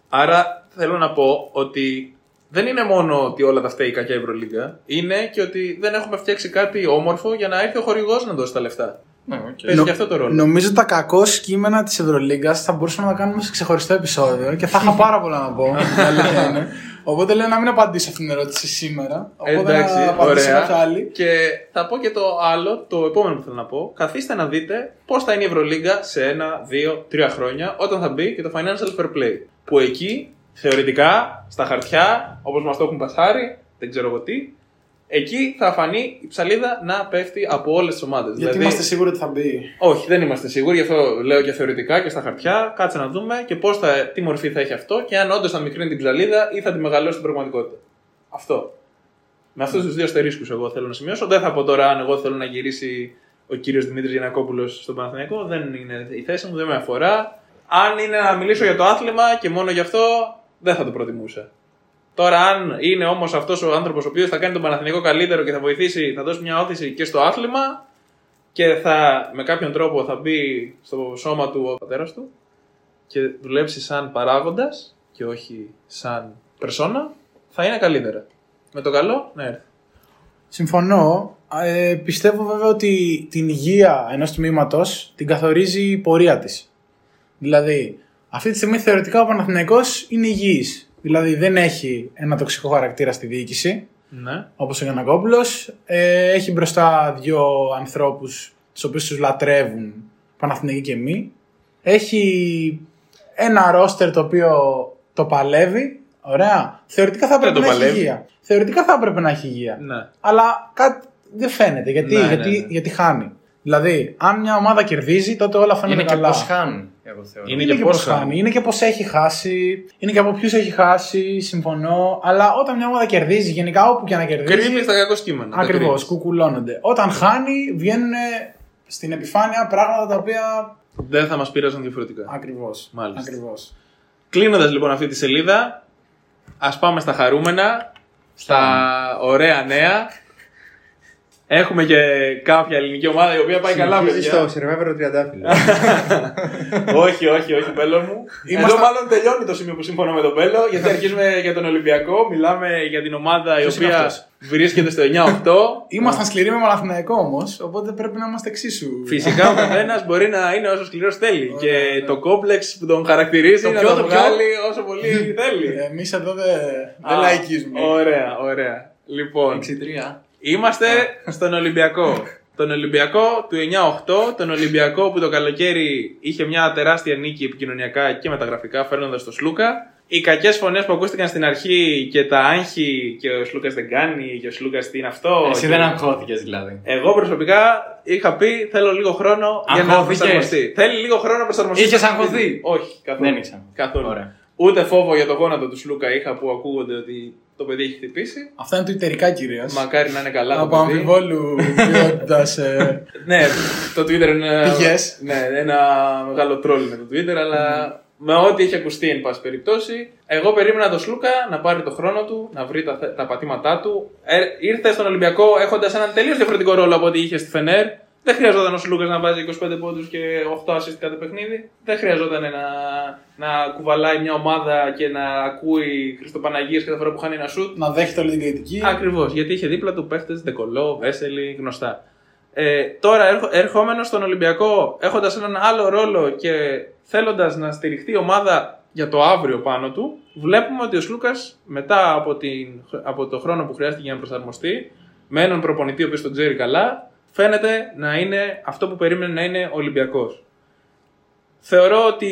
Άρα θέλω να πω ότι δεν είναι μόνο ότι όλα τα φταίει η κακιά Ευρωλίγκα, είναι και ότι δεν έχουμε φτιάξει κάτι όμορφο για να έρθει ο χορηγός να δώσει τα λεφτά. Ναι, οκ. Παίζει και αυτό το ρόλο. Νομίζω τα κακώς κείμενα της Ευρωλίγκας θα μπορούσαμε να τα κάνουμε σε ξεχωριστό επεισόδιο και θα είχα πάρα πολλά να πω. η αλήθεια είναι. Οπότε λέω να μην απαντήσω αυτήν την ερώτηση σήμερα. Οπότε Εντάξει, να απαντήσω ωραία. κάποια άλλη. Και θα πω και το άλλο, το επόμενο που θέλω να πω. Καθίστε να δείτε πώς θα είναι η Ευρωλίγκα σε ένα, δύο, τρία χρόνια όταν θα μπει και το Financial Fair Play. Που εκεί, θεωρητικά, στα χαρτιά, όπως μας το έχουν πασάρει, δεν ξέρω εγώ τι, εκεί θα φανεί η ψαλίδα να πέφτει από όλες τις ομάδες. Γιατί είμαστε σίγουροι ότι θα μπει; Όχι, δεν είμαστε σίγουροι, γι' αυτό λέω και θεωρητικά και στα χαρτιά. Κάτσε να δούμε και πώς θα, τι μορφή θα έχει αυτό και αν όντως θα μικρύνει την ψαλίδα ή θα τη μεγαλώσει στην πραγματικότητα. Αυτό. Με αυτούς τους δύο αστερίσκους, εγώ θέλω να σημειώσω. Δεν θα πω τώρα αν εγώ θέλω να γυρίσει ο κύριος Δημήτρης Γιανακόπουλος στον Παναθηναϊκό. Δεν είναι η θέση μου, δεν με αφορά. Αν είναι να μιλήσω για το άθλημα και μόνο γι' αυτό, δεν θα το προτιμούσα. Τώρα, αν είναι όμως αυτός ο άνθρωπος ο οποίος θα κάνει τον Παναθηναϊκό καλύτερο και θα βοηθήσει, θα δώσει μια όθηση και στο άθλημα, και θα με κάποιον τρόπο θα μπει στο σώμα του ο πατέρας του και δουλέψει σαν παράγοντας, και όχι σαν περσόνα, θα είναι καλύτερα. Με το καλό, να έρθει. Συμφωνώ. Ε, πιστεύω βέβαια ότι την υγεία ενός τμήματος την καθορίζει η πορεία της. Δηλαδή, αυτή τη στιγμή θεωρητικά ο Παναθηναϊκός είναι υγιής. Δηλαδή δεν έχει ένα τοξικό χαρακτήρα στη διοίκηση, Ναι. όπως ο Γιανακόπουλος. Ε, έχει μπροστά δύο ανθρώπους, τους οποίους τους λατρεύουν, Παναθηναϊκοί και μη. Έχει ένα ρόστερ το οποίο το παλεύει. Ωραία. Θεωρητικά θα έπρεπε το να έχει παλεύει. υγεία. Θεωρητικά θα έπρεπε να έχει υγεία. ναι. Αλλά κάτι δεν φαίνεται. Γιατί, Ναι, ναι, γιατί, ναι. γιατί χάνει. Δηλαδή, αν μια ομάδα κερδίζει, τότε όλα φαίνονται Είναι και καλά. πώς χάνει, εγώ θεωρώ. Είναι Είναι και και πώς πώς χάνει. Είναι και πώς έχει χάσει. Είναι και από ποιους έχει χάσει. Συμφωνώ. Αλλά όταν μια ομάδα κερδίζει, γενικά όπου και να κερδίζει. Κρύβει στα κακό κείμενα. Ακριβώς, κουκουλώνονται. Όταν χάνει, βγαίνουν στην επιφάνεια πράγματα τα οποία. Δεν θα μας πείραζαν διαφορετικά. Ακριβώς. Μάλιστα. Ακριβώς. Κλείνοντας λοιπόν αυτή τη σελίδα, ας πάμε στα χαρούμενα, στα ωραία νέα. Έχουμε και κάποια ελληνική ομάδα η οποία πάει καλά, Συνεχίζει παιδιά. στο σερβέβερο τριαντάφυλλο. όχι, όχι, όχι, Μπέλο μου. Είμαστε- Εδώ μάλλον τελειώνει το σημείο που συμφωνώ με τον Μπέλο, γιατί αρχίζουμε για τον Ολυμπιακό. Μιλάμε για την ομάδα η Ποιος είναι οποία αυτός; βρίσκεται στο 9-8. Ήμασταν σκληροί με Παναθηναϊκό όμως, οπότε πρέπει να είμαστε εξίσου. Φυσικά ο καθένας μπορεί να είναι όσο σκληρός θέλει. Ωραία, και ωραία. το κόμπλεξ που τον χαρακτηρίζει Το να ποιο, το το ποιο; βγάλει όσο πολύ θέλει. Εμείς εδώ δεν Α, δεν λαϊκίζουμε. Ωραία, ωραία. Λοιπόν, 6-3. Είμαστε στον Ολυμπιακό. τον Ολυμπιακό του 9-8, τον Ολυμπιακό που το καλοκαίρι είχε μια τεράστια νίκη επικοινωνιακά και μεταγραφικά φέρνοντας το Σλούκα. Οι κακές φωνές που ακούστηκαν στην αρχή και τα άγχη και ο Σλούκας δεν κάνει και ο Σλούκας τι είναι αυτό. Εσύ και- δεν αγχώθηκες δηλαδή. Εγώ προσωπικά είχα πει θέλω λίγο χρόνο για να Αγχώθηκες; προσαρμοστεί. Θέλει λίγο χρόνο να προσαρμοστεί. Είχες στο αγχωθεί; παιχνίδι. Όχι, καθόλου. Δεν είχες αγχωθεί. Καθόλου. Ωραία. Ούτε φόβο για το γόνατο του Σλούκα είχα που ακούγονται ότι το παιδί έχει χτυπήσει. Αυτά είναι τουιτερικά κυρίως. Μακάρι να είναι καλά Από το παιδί. αμφιβόλου ποιότητα. Ναι, το Twitter είναι Πηγές. ναι, ένα μεγάλο τρόλ με το Twitter, αλλά με ό,τι έχει ακουστεί, εν πάση περιπτώσει. Εγώ περίμενα τον Σλούκα να πάρει το χρόνο του, να βρει τα, τα πατήματά του. Ε, ήρθε στον Ολυμπιακό έχοντας έναν τελείως διαφορετικό ρόλο από ό,τι είχε στη Φενέρ. Δεν χρειαζόταν ο Σλούκας να βάζει 25 πόντους και 8 assist κάθε παιχνίδι. Δεν χρειαζόταν να, να κουβαλάει μια ομάδα και να ακούει Χριστοπαναγίες κάθε φορά που χάνει ένα σουτ. να δέχεται όλη την κριτική. Ακριβώς, γιατί είχε δίπλα του παίχτες Δεκολό, Βέσελη, γνωστά. Ε, τώρα έρχο, ερχόμενος στον Ολυμπιακό, έχοντας έναν άλλο ρόλο και θέλοντας να στηριχτεί η ομάδα για το αύριο πάνω του, βλέπουμε ότι ο Σλούκας μετά από, την, από το χρόνο που χρειάστηκε για να προσαρμοστεί, με έναν προπονητή ο οποίος τον ξέρει καλά, φαίνεται να είναι αυτό που περίμενε να είναι Ολυμπιακός. Θεωρώ ότι.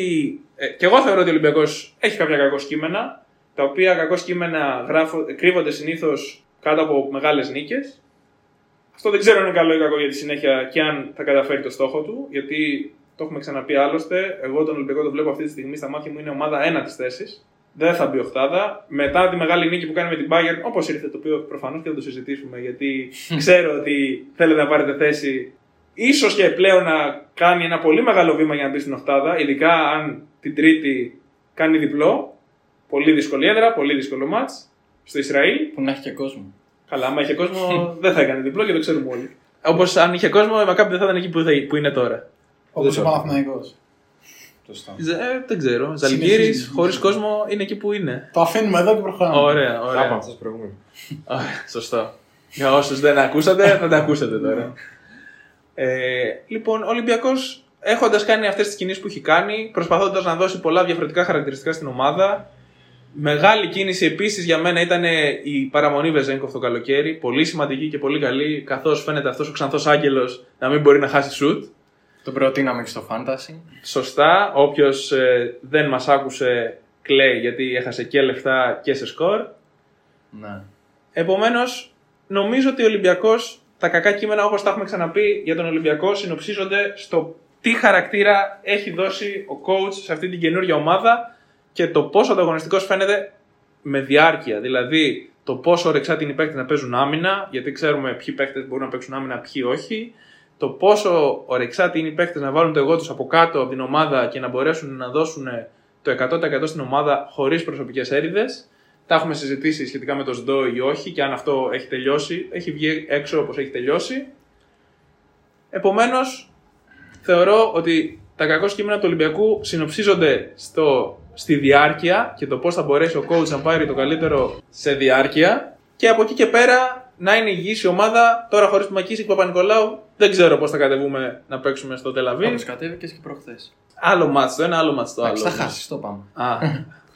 Ε, και εγώ θεωρώ ότι ο Ολυμπιακός έχει κάποια κακό κείμενα, τα οποία κακό κείμενα γράφω, κρύβονται συνήθως κάτω από μεγάλες νίκες. Αυτό δεν ξέρω αν είναι καλό ή κακό για τη συνέχεια και αν θα καταφέρει το στόχο του, γιατί το έχουμε ξαναπεί άλλωστε. Εγώ τον Ολυμπιακό το βλέπω αυτή τη στιγμή στα μάτια μου είναι ομάδα ένα της θέσης. Δεν θα μπει οχτάδα. Μετά τη μεγάλη νίκη που κάνει με την Bayern, όπως ήρθε, το οποίο προφανώς και θα το συζητήσουμε, γιατί ξέρω ότι θέλετε να πάρετε θέση ίσως και πλέον να κάνει ένα πολύ μεγάλο βήμα για να μπει στην οχτάδα, ειδικά αν την Τρίτη κάνει διπλό. Πολύ δύσκολη έδρα, πολύ δύσκολο μάτς στο Ισραήλ. Που να έχει και κόσμο. Καλά, άμα είχε κόσμο δεν θα έκανε διπλό και το ξέρουμε όλοι. Όπως αν είχε κόσμο, η Μακάπη δεν θα ήταν εκεί που, θα- που είναι τώρα. Όπως ο Παναθηναϊκός. Σωστά. Ε, δεν ξέρω. Ζαλγκύρη Συνεχίζει. χωρίς κόσμο είναι εκεί που είναι. Το αφήνουμε εδώ και προχωράμε. Ωραία, Κάπου ωραία. αυτό προηγούμενο. Ωραία, Σωστό. Για όσους δεν ακούσατε, θα τα ακούσετε τώρα. Ε, λοιπόν, ο Ολυμπιακός έχοντας κάνει αυτές τις κινήσεις που έχει κάνει, προσπαθώντας να δώσει πολλά διαφορετικά χαρακτηριστικά στην ομάδα. Μεγάλη κίνηση επίσης για μένα ήταν η παραμονή Βεζέγκοφ το καλοκαίρι. Πολύ σημαντική και πολύ καλή, καθώς φαίνεται αυτός ο ξανθός άγγελος να μην μπορεί να χάσει σουτ. Το προτείναμε και στο Fantasy. Σωστά. Όποιος δεν μας άκουσε, κλαίει γιατί έχασε και λεφτά και σε σκορ. Ναι. Επομένως, νομίζω ότι ο Ολυμπιακός, τα κακά κείμενα όπως τα έχουμε ξαναπεί για τον Ολυμπιακό, συνοψίζονται στο τι χαρακτήρα έχει δώσει ο coach σε αυτή την καινούργια ομάδα και το πόσο ανταγωνιστικός φαίνεται με διάρκεια. Δηλαδή, το πόσο ορεξάτη είναι οι παίκτε να παίζουν άμυνα, γιατί ξέρουμε ποιοι παίκτες μπορούν να παίξουν άμυνα, ποιοι όχι. Το πόσο ορεξάτη είναι οι παίκτες να βάλουν το εγώ τους από κάτω από την ομάδα και να μπορέσουν να δώσουν το 100% στην ομάδα χωρίς προσωπικές έρηδες. Τα έχουμε συζητήσει σχετικά με το ΣΔΟ ή όχι και αν αυτό έχει τελειώσει. Έχει βγει έξω όπως έχει τελειώσει. Επομένως, θεωρώ ότι τα τα κακό κείμενα του Ολυμπιακού συνοψίζονται στο, στη διάρκεια και το πώς θα μπορέσει ο coach να πάρει το καλύτερο σε διάρκεια. Και από εκεί και πέρα να είναι υγιής η ομάδα. Τώρα χωρίς του Μακίση και Παπα-Νικολάου δεν ξέρω πώς θα κατεβούμε να παίξουμε στο Τελαβή. Όπως κατέβηκες και προχθές. Άλλο μάτς το ένα, άλλο μάτς το άλλο. Θα χάσεις, το πάμε. Α,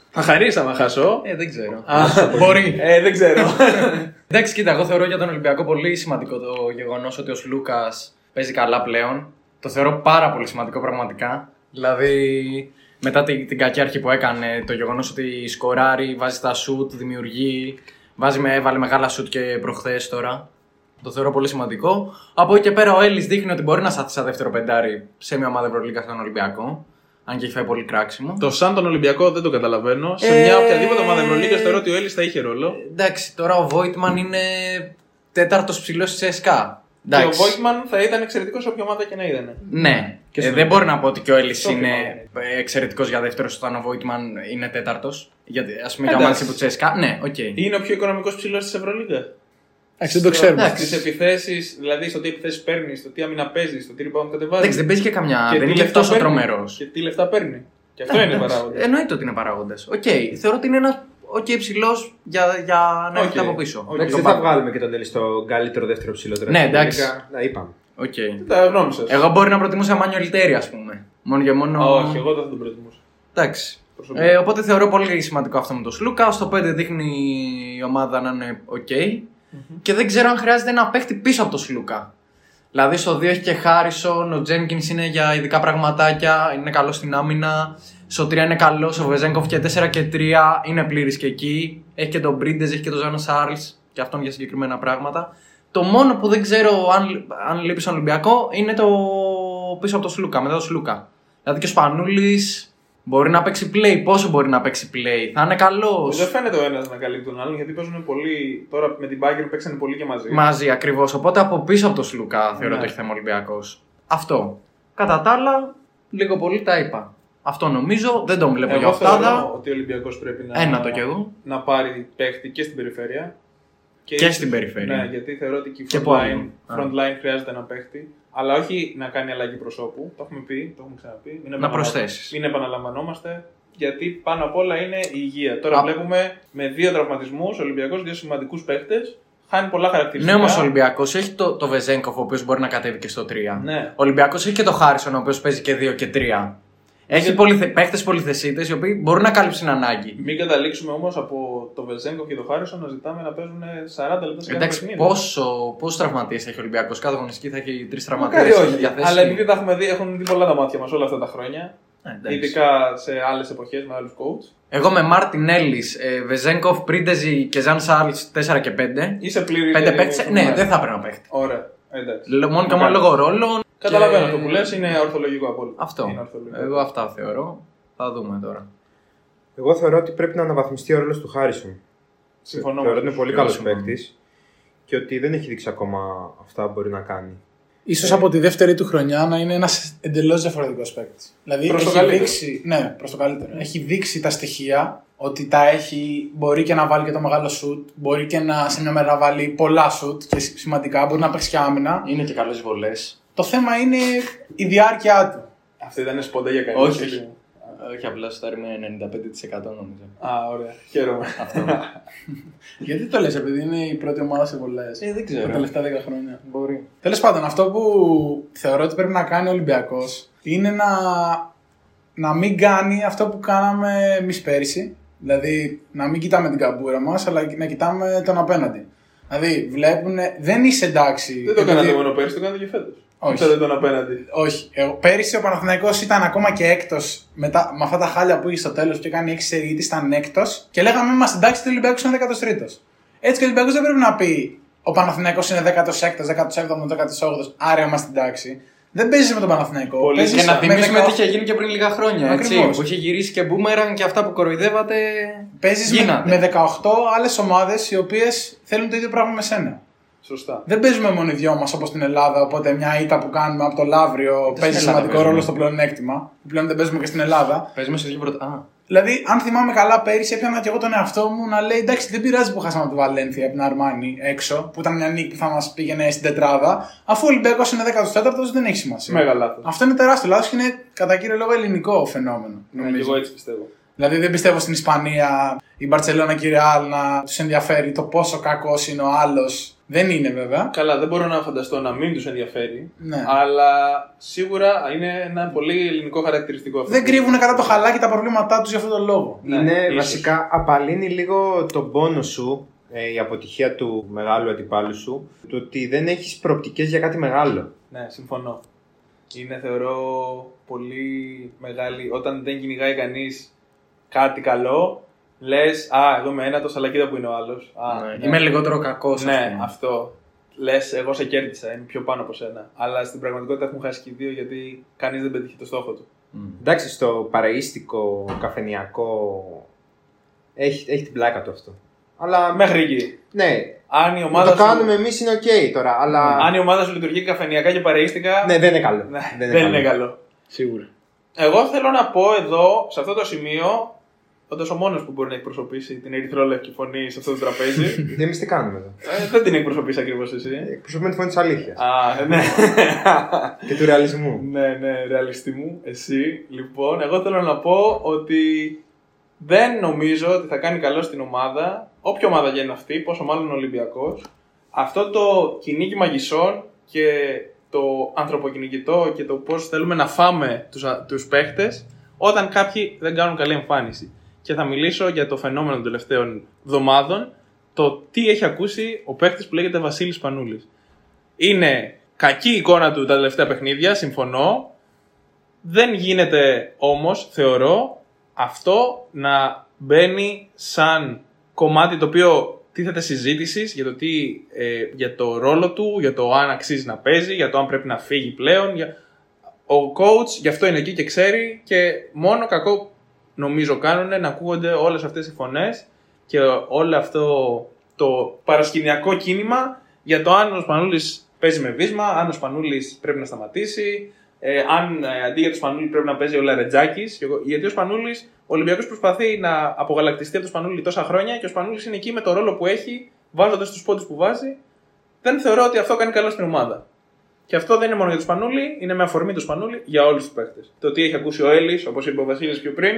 θα χαρίσει άμα χάσω. Ε, δεν ξέρω. Α, Μπορεί. Ε, δεν ξέρω. Εντάξει, κοίτα, εγώ θεωρώ για τον Ολυμπιακό πολύ σημαντικό το γεγονός ότι ο Σλούκα παίζει καλά πλέον. Το θεωρώ πάρα πολύ σημαντικό πραγματικά. Δηλαδή, μετά την, την κακή αρχή που έκανε, το γεγονός ότι σκοράρει, βάζει τα σουτ, δημιουργεί, βάζει με, έβαλε μεγάλα σουτ και προχθές τώρα. Το θεωρώ πολύ σημαντικό. Από εκεί και πέρα ο Έλλης δείχνει ότι μπορεί να σταθεί σαν δεύτερο πεντάρι σε μια ομάδα Ευρωλίγκα στον Ολυμπιακό. Αν και έχει φάει πολύ κράξιμο. το σαν τον Ολυμπιακό δεν το καταλαβαίνω. Σε Ε, μια οποιαδήποτε ομάδα Ευρωλίγας θεωρώ ότι ο Έλλης θα είχε ρόλο. Εντάξει, τώρα ο Βόιτμαν είναι τέταρτος ψηλός τη ΕΣΚΑ. Και ο Εντάξει. Βόιτμαν θα ήταν εξαιρετικός σε όποια ομάδα και να ήταν. Ναι. Και Ε, στον δεν μπορεί να πω ότι και ο Έλλης Στο είναι θυμάμαι. εξαιρετικός για δεύτερο όταν ο Βόιτμαν είναι τέταρτος. Γιατί ας πούμε για Εντάξει. ομάδα τύπου Τσέσκα. Ναι, οκ. Είναι ο πιο οικονομικός ψηλός της Ευρωλίγας. Εντάξει, δεν το ξέρουμε. εντάξει. Στις επιθέσεις, δηλαδή στο τι επιθέσεις παίρνεις, στο τι άμυνα παίζεις, στο τι rebound κατεβάζεις. Εντάξει, δεν παίζει και καμιά. Και δεν τι είναι λεφτά τόσο παίρνει. τρομερός. Και τι λεφτά παίρνει. Και αυτό είναι παράγοντας. Εννοείται ότι είναι παράγοντε. Οκ. Θεωρώ ότι είναι ένα οκ ψηλό για, για να Οκ. έρθει από πίσω. Οκ. Εντάξει, δεν θα βγάλουμε και τον Έλλη στο καλύτερο δεύτερο ψηλότερο. Ναι, εντάξει. Να είπαμε. Οκ. Τα γνώμη σα. Εγώ μπορεί να προτιμούσα Μάνιο Τέρι, ας πούμε. Μόνο και μόνο. Όχι, εγώ δεν θα τον προτιμούσα. Εντάξει. Προσωπικά. Ε, οπότε θεωρώ πολύ σημαντικό αυτό με τον Σλούκα. Στο 5 δείχνει η ομάδα να είναι οκ. Και δεν ξέρω αν χρειάζεται ένα παίχτη πίσω από τον Σλούκα. Δηλαδή στο 2 έχει και Χάρισον, ο Τζένκινς είναι για ειδικά πραγματάκια, είναι καλό στην άμυνα. Στο 3 είναι καλός, ο Βεζέγκοφ και 4 και 3 είναι πλήρης και εκεί. Έχει και τον Μπρίντες, έχει και τον Ζάνος Σάρλς και αυτόν για συγκεκριμένα πράγματα. Το μόνο που δεν ξέρω αν, αν λείπει στον Ολυμπιακό είναι το πίσω από τον Σλούκα, μετά τον Σλούκα. Δηλαδή και ο Σπανούλης μπορεί να παίξει play. Πόσο μπορεί να παίξει play, θα είναι καλός. Δεν φαίνεται ο ένας να καλύπτει τον άλλον γιατί παίζουν πολύ. Τώρα με την Bayern παίξανε πολύ και μαζί. Μαζί ακριβώς. Οπότε από πίσω από τον Σλούκα θεωρώ Ναι. ότι έχει θέμα Ολυμπιακός. Αυτό. Κατά τα άλλα, λίγο πολύ τα είπα. Αυτό νομίζω. Δεν τον βλέπω για Εγώ θεωρώ οχτάδα. ότι ο Ολυμπιακός πρέπει να, Ένα το κι εγώ. να πάρει παίχτη και στην περιφέρεια. Και στην περιφέρεια. Ναι, γιατί θεωρώ ότι και η Και front, πού line, αλλού. front line χρειάζεται ένα παίχτη. Αλλά όχι να κάνει αλλαγή προσώπου. Το έχουμε πει, το έχουμε ξαναπεί. Μην Να επαναλαμβα- προσθέσεις. Μην επαναλαμβανόμαστε. Γιατί πάνω απ' όλα είναι η υγεία. Τώρα Α. βλέπουμε με δύο τραυματισμούς ο Ολυμπιακός, δύο σημαντικούς παίχτε. Χάνει πολλά χαρακτηριστικά. Ναι, όμω ο Ολυμπιακός έχει το, το Βεζέγκοφ, ο οποίος μπορεί να κατέβει και στο 3. Ναι. Ο Ολυμπιακός έχει και το Χάρισον, ο οποίος παίζει και 2 και 3. Έχει πολυθε... παίχτες πολυθεσίτες οι οποίοι μπορούν να καλύψουν ανάγκη. Μην καταλήξουμε όμως από το Βεζέγκο και το Χάρισον να ζητάμε να παίζουν 40 λεπτά σε κάθε Εντάξει, παιχνίδι. πόσο, πόσου τραυματίες έχει ο Ολυμπιακός; Κάθε αγωνιστική θα έχει τρεις Μακάρι τραυματίες. όχι. Αλλά επειδή τα έχουμε δει, έχουν δει πολλά τα μάτια μας όλα αυτά τα χρόνια. Ναι, Ειδικά σε άλλες εποχές με άλλους coach. Εγώ με Μάρτιν Έλλη, Βεζένκοφ, Πρίντεζη και Ζαν Σάρλς 4 και 5. Είσαι πλήρη. Πέντε παίχτε. Ναι, δεν θα έπρεπε να παίχτη. Ωραία. Εντάξει. Λ- Μόνο και μόνο Μακάρι. λόγω ρόλων. Καταλαβαίνω και- αυτό που λες, είναι ορθολογικό απόλυτα. Αυτό. Είναι ορθολογικό. Εγώ αυτά θεωρώ. Θα δούμε τώρα. Εγώ θεωρώ ότι πρέπει να αναβαθμιστεί ο ρόλος του Χάρισον. Συμφωνώ. Θεωρώ ότι μαζί είναι σου. πολύ Και εγώ καλός συμφωνώ. παίκτης και ότι δεν έχει δείξει ακόμα αυτά που μπορεί να κάνει. Ίσως από τη δεύτερη του χρονιά να είναι ένας εντελώς διαφορετικός παίκτης. Δηλαδή Προς το έχει καλύτερο. δείξει. Ναι, προς το καλύτερο. Έχει δείξει τα στοιχεία ότι τα έχει. Μπορεί και να βάλει και το μεγάλο σουτ. Μπορεί και να σε μια μέρα να βάλει πολλά σουτ και σημαντικά. Μπορεί να παίξει και άμυνα. Είναι και καλές βολές. Το θέμα είναι η διάρκεια του. Αυτή ήταν σποντά για καλή. Όχι, έτσι. όχι. Όχι, απλά σου με 95% νομίζω. Α, ωραία. Χαίρομαι. Γιατί το λες, επειδή είναι η πρώτη ομάδα σε βολέ. Ε, δεν Τα ξέρω. τελευταία 10 χρόνια. Μπορεί. Τέλος πάντων, αυτό που θεωρώ ότι πρέπει να κάνει ο Ολυμπιακός είναι να, να μην κάνει αυτό που κάναμε εμείς πέρυσι. Δηλαδή, να μην κοιτάμε την καμπούρα μας, αλλά να κοιτάμε τον απέναντι. Δηλαδή, βλέπουν. Δεν είσαι εντάξει. Δεν το επειδή- κάνατε μόνο πέρσι, το κάνατε και φέτος. Όχι. Θέλετε τον απέναντι. Όχι. Εγώ, πέρυσι ο Παναθηναϊκός ήταν ακόμα και έκτος με, τα- με αυτά τα χάλια που είχε στο τέλος και έκανε 6 σερίδε, ήταν έκτος. Και λέγαμε είμαστε εντάξει, ο Ολυμπιακός είναι 13ο. Έτσι και ο Ολυμπιακός δεν πρέπει να πει ο Παναθηναϊκός είναι 16ο, 17ο, 18ο, άρα είμαστε εντάξει. Δεν παίζεις με τον Παναθηναϊκό. Πολύ. παίζεις Και να με θυμίσουμε 18 τι είχε γίνει και πριν λίγα χρόνια. Έτσι, Ακριβώς. που είχε γυρίσει και μπούμεραν και αυτά που κοροϊδεύατε. Παίζεις με, γίνατε. με 18 άλλες ομάδες οι οποίες θέλουν το ίδιο πράγμα με σένα. Σωστά. Δεν παίζουμε μόνο οι δυο μας όπως στην Ελλάδα. Οπότε μια ήττα που κάνουμε από το Λαύριο παίζει Ελλάδα σημαντικό παίζουμε. ρόλο στο πλεονέκτημα. Που πλέον δεν παίζουμε και στην Ελλάδα. Παίζουμε σε δύο πρώτα. Α, Δηλαδή, αν θυμάμαι καλά, πέρυσι έπιανα και εγώ τον εαυτό μου να λέει εντάξει, δεν πειράζει που χάσαμε από τη Βαλένθια από την Αρμάνη έξω, που ήταν μια νίκη που θα μας πήγαινε στην τετράδα. Αφού ο Ολυμπιακός είναι 14ο, δεν έχει σημασία. Μέγα λάθος. Αυτό είναι τεράστιο λάθος και είναι κατά κύριο λόγο ελληνικό φαινόμενο. Ναι, και νομίζω. εγώ έτσι πιστεύω. Δηλαδή, δεν πιστεύω στην Ισπανία, η Μπαρσελόνα και η Ρεάλ να τους ενδιαφέρει το πόσο κακός είναι ο άλλος. Δεν είναι βέβαια. Καλά, δεν μπορώ να φανταστώ να μην τους ενδιαφέρει. Ναι. Αλλά σίγουρα είναι ένα πολύ ελληνικό χαρακτηριστικό αυτό. Δεν κρύβουν κατά το χαλάκι τα προβλήματά τους για αυτόν τον λόγο. Ναι, είναι ίσως. βασικά απαλύνει λίγο τον πόνο σου, ε, η αποτυχία του μεγάλου αντιπάλου σου, το ότι δεν έχεις προοπτικές για κάτι μεγάλο. Ναι, συμφωνώ. Είναι θεωρώ πολύ μεγάλη. Όταν δεν κυνηγάει κανείς κάτι καλό, λες, Α, εγώ είμαι ένα, το σαλακίδα που είναι ο άλλος. Ναι, Είμαι λιγότερο κακός. Ναι, αυτό. Λες, εγώ σε κέρδισα, είμαι πιο πάνω από σένα. Αλλά στην πραγματικότητα έχουν χάσει και οι δύο γιατί κανείς δεν πετύχει το στόχο του. Εντάξει, στο παρεΐστικο, καφενειακό, έχει, έχει την πλάκα του αυτό. Αλλά Μέχρι εκεί. ναι, Αν η να ομάδα, το σου, κάνουμε εμείς είναι οκ τώρα, αλλά αν η ομάδα σου λειτουργεί καφενειακά και παρεΐστικα, ναι, δεν είναι καλό. ναι, δεν είναι καλό. Σίγουρα. Εγώ θέλω να πω εδώ, σε αυτό το σημείο, όντα ο μόνος που μπορεί να εκπροσωπήσει την ερυθρόλευκη φωνή σε αυτό το τραπέζι. Εμείς τι κάνουμε εδώ. ε, δεν την εκπροσωπείς ακριβώς εσύ. Εκπροσωπούμε τη φωνή της αλήθειας Α, ναι. και του ρεαλισμού. ναι, ναι, ρεαλιστή μου, εσύ. Λοιπόν, εγώ θέλω να πω ότι δεν νομίζω ότι θα κάνει καλό στην ομάδα, όποια ομάδα και είναι αυτή, πόσο μάλλον ο Ολυμπιακός, αυτό το κυνήγι μαγισσών και το ανθρωποκυνηγητό και το πώς θέλουμε να φάμε τους, α- τους παίχτες όταν κάποιοι δεν κάνουν καλή εμφάνιση. Και θα μιλήσω για το φαινόμενο των τελευταίων εβδομάδων, το τι έχει ακούσει ο παίχτης που λέγεται Βασίλης Πανούλης. Είναι κακή η εικόνα του τα τελευταία παιχνίδια, συμφωνώ. Δεν γίνεται όμως, θεωρώ, αυτό να μπαίνει σαν κομμάτι το οποίο τίθεται συζήτησης για το, τι, ε, για το ρόλο του, για το αν αξίζει να παίζει, για το αν πρέπει να φύγει πλέον. Για... Ο coach γι' αυτό είναι εκεί και ξέρει και μόνο κακό νομίζω κάνουν να ακούγονται όλες αυτές οι φωνές και όλο αυτό το παρασκηνιακό κίνημα για το αν ο Σπανούλης παίζει με βίσμα, αν ο Σπανούλης πρέπει να σταματήσει, ε, αν ε, αντί για το Σπανούλη πρέπει να παίζει ο Λαρετζάκης. Και εγώ- Γιατί ο Σπανούλης, ο Ολυμπιακός προσπαθεί να απογαλακτιστεί από το Σπανούλη τόσα χρόνια και ο Σπανούλης είναι εκεί με το ρόλο που έχει, βάζοντας τους πόντους που βάζει. Δεν θεωρώ ότι αυτό κάνει καλό στην ομάδα. Και αυτό δεν είναι μόνο για το Σπανούλη, είναι με αφορμή του Σπανούλη για όλους τους παίχτε. Το τι έχει ακούσει ο Έλλης, όπως είπε ο Βασίλης πιο πριν,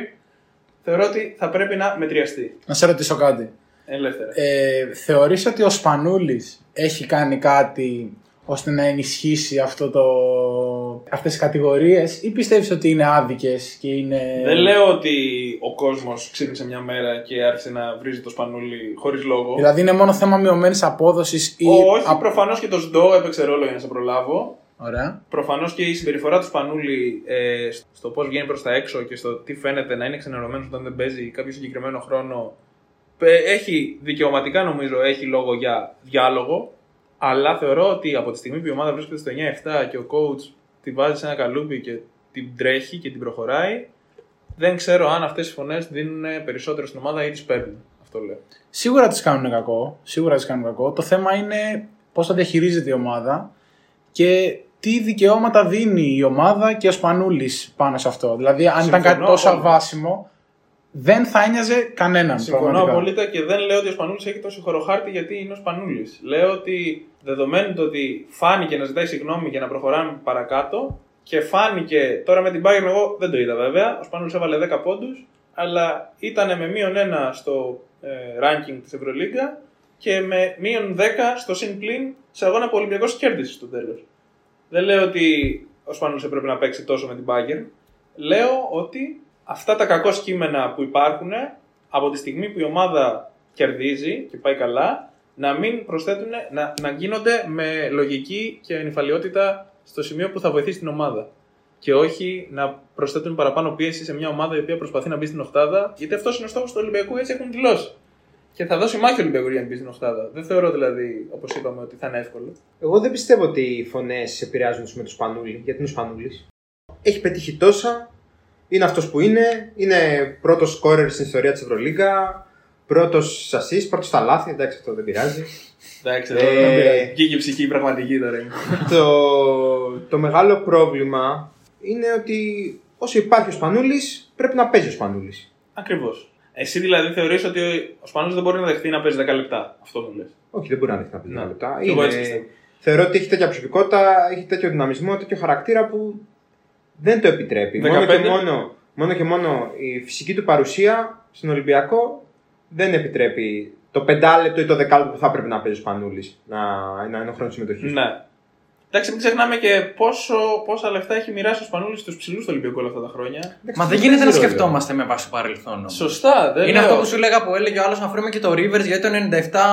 θεωρώ ότι θα πρέπει να μετριαστεί. Να σε ρωτήσω κάτι. Ελεύθερα. Ε, θεωρείς ότι ο Σπανούλης έχει κάνει κάτι ώστε να ενισχύσει αυτό το... αυτές τις κατηγορίες ή πιστεύεις ότι είναι άδικες και είναι... Δεν λέω ότι ο κόσμος ξύπνησε μια μέρα και άρχισε να βρίζει το Σπανούλη χωρίς λόγο. Δηλαδή είναι μόνο θέμα μειωμένης απόδοσης ή... Όχι, Α- προφανώς και το ΣΔΟ έπαιξε ρόλο για να σε προλάβω. Ωραία. Προφανώς και η συμπεριφορά του Σπανούλη ε, στο πώς βγαίνει προς τα έξω και στο τι φαίνεται να είναι ξενερωμένος όταν δεν παίζει κάποιο συγκεκριμένο χρόνο. ε, Έχει δικαιωματικά νομίζω έχει λόγο για διάλογο. Αλλά θεωρώ ότι από τη στιγμή που η ομάδα βρίσκεται στο 9-7 και ο coach τη βάζει σε ένα καλούπι και την τρέχει και την προχωράει, δεν ξέρω αν αυτές οι φωνές δίνουν περισσότερο στην ομάδα ή τις παίρνουν. Αυτό λέω. Σίγουρα τις κάνουν κακό. Σίγουρα τις κάνουν κακό. Το θέμα είναι πώς θα διαχειρίζεται η ομάδα και τι δικαιώματα δίνει η ομάδα και ο Σπανούλης πάνω σε αυτό. Δηλαδή αν ήταν κάτι Συμφωνώ τόσο απόλυτα. αβάσιμο δεν θα ένοιαζε κανέναν. Συμφωνώ πραγματικά. απόλυτα και δεν λέω ότι ο Σπανούλης έχει τόσο χωροχάρτη γιατί είναι ο Σπανούλης. Λέω ότι δεδομένου το ότι φάνηκε να ζητάει συγγνώμη για να προχωράμε παρακάτω και φάνηκε τώρα με την Bayern, εγώ δεν το είδα βέβαια. Ο Σπανούλης έβαλε 10 πόντους, αλλά ήταν με μείον 1 στο ε, ranking της Ευρωλίγκα και με μείον 10 στο συν πλήν σε αγώνα που ο Ολυμπιακός κέρδισε στο τέλος. Δεν λέω ότι ο Σπανούλη έπρεπε να παίξει τόσο με την Bayern. Λέω ότι αυτά τα κακό κείμενα που υπάρχουν από τη στιγμή που η ομάδα κερδίζει και πάει καλά, να μην προσθέτουν, να, να γίνονται με λογική και ανυφαλιότητα στο σημείο που θα βοηθήσει την ομάδα. Και όχι να προσθέτουν παραπάνω πίεση σε μια ομάδα η οποία προσπαθεί να μπει στην Οχτάδα, γιατί αυτός είναι ο στόχος του Ολυμπιακού, έτσι έχουν δηλώσει. Και θα δώσει μάχη ο Ολυμπιακού για να μπει στην Οχτάδα. Δεν θεωρώ δηλαδή, όπως είπαμε, ότι θα είναι εύκολο. Εγώ δεν πιστεύω ότι οι φωνές επηρεάζουν με τους Σπανούλη, γιατί είναι ο Σπανούλη. Έχει πετύχει τόσα, είναι αυτός που είναι, είναι πρώτος σκόρερ στην ιστορία της Ευρωλίγκα, πρώτος σασί, πρώτος στα λάθη, εντάξει αυτό δεν πειράζει. Εντάξει, Ε, εδώ δεν πειράζει. Βγήκε η ψυχή πραγματική τώρα. είναι. το, το μεγάλο πρόβλημα είναι ότι όσο υπάρχει ο Σπανούλης, πρέπει να παίζει ο Σπανούλης. Ακριβώς. Εσύ δηλαδή θεωρείς ότι ο Σπανούλη δεν μπορεί να δεχτεί να παίζει 10 λεπτά; Αυτό μου λες. Όχι, δεν μπορεί να δεχτεί να πει Ναι. 10 λεπτά. Και εγώ έτσι Είναι... πιστεύω. Θεωρώ ότι έχει τέτοια προσωπικότητα, έχει τέτοιο δυναμισμό, τέτοιο χαρακτήρα που δεν το επιτρέπει. 15. Μόνο και μόνο, μόνο και μόνο η φυσική του παρουσία στον Ολυμπιακό δεν επιτρέπει το πεντάλεπτο ή το δεκάλεπτο που θα έπρεπε να παίζει ο Σπανούλης να, να είναι ο χρόνο συμμετοχής. Ναι. Εντάξει, μην ξεχνάμε και πόσο, πόσα λεφτά έχει μοιράσει ο Σπανούλης στους ψηλούς του Ολυμπιακού όλα αυτά τα χρόνια. Μα δεν γίνεται να σκεφτόμαστε με βάση το παρελθόν. όμως. Σωστά, δεν Είναι λέω. αυτό που σου έλεγα που έλεγε ο άλλος να βρούμε και το Rivers γιατί το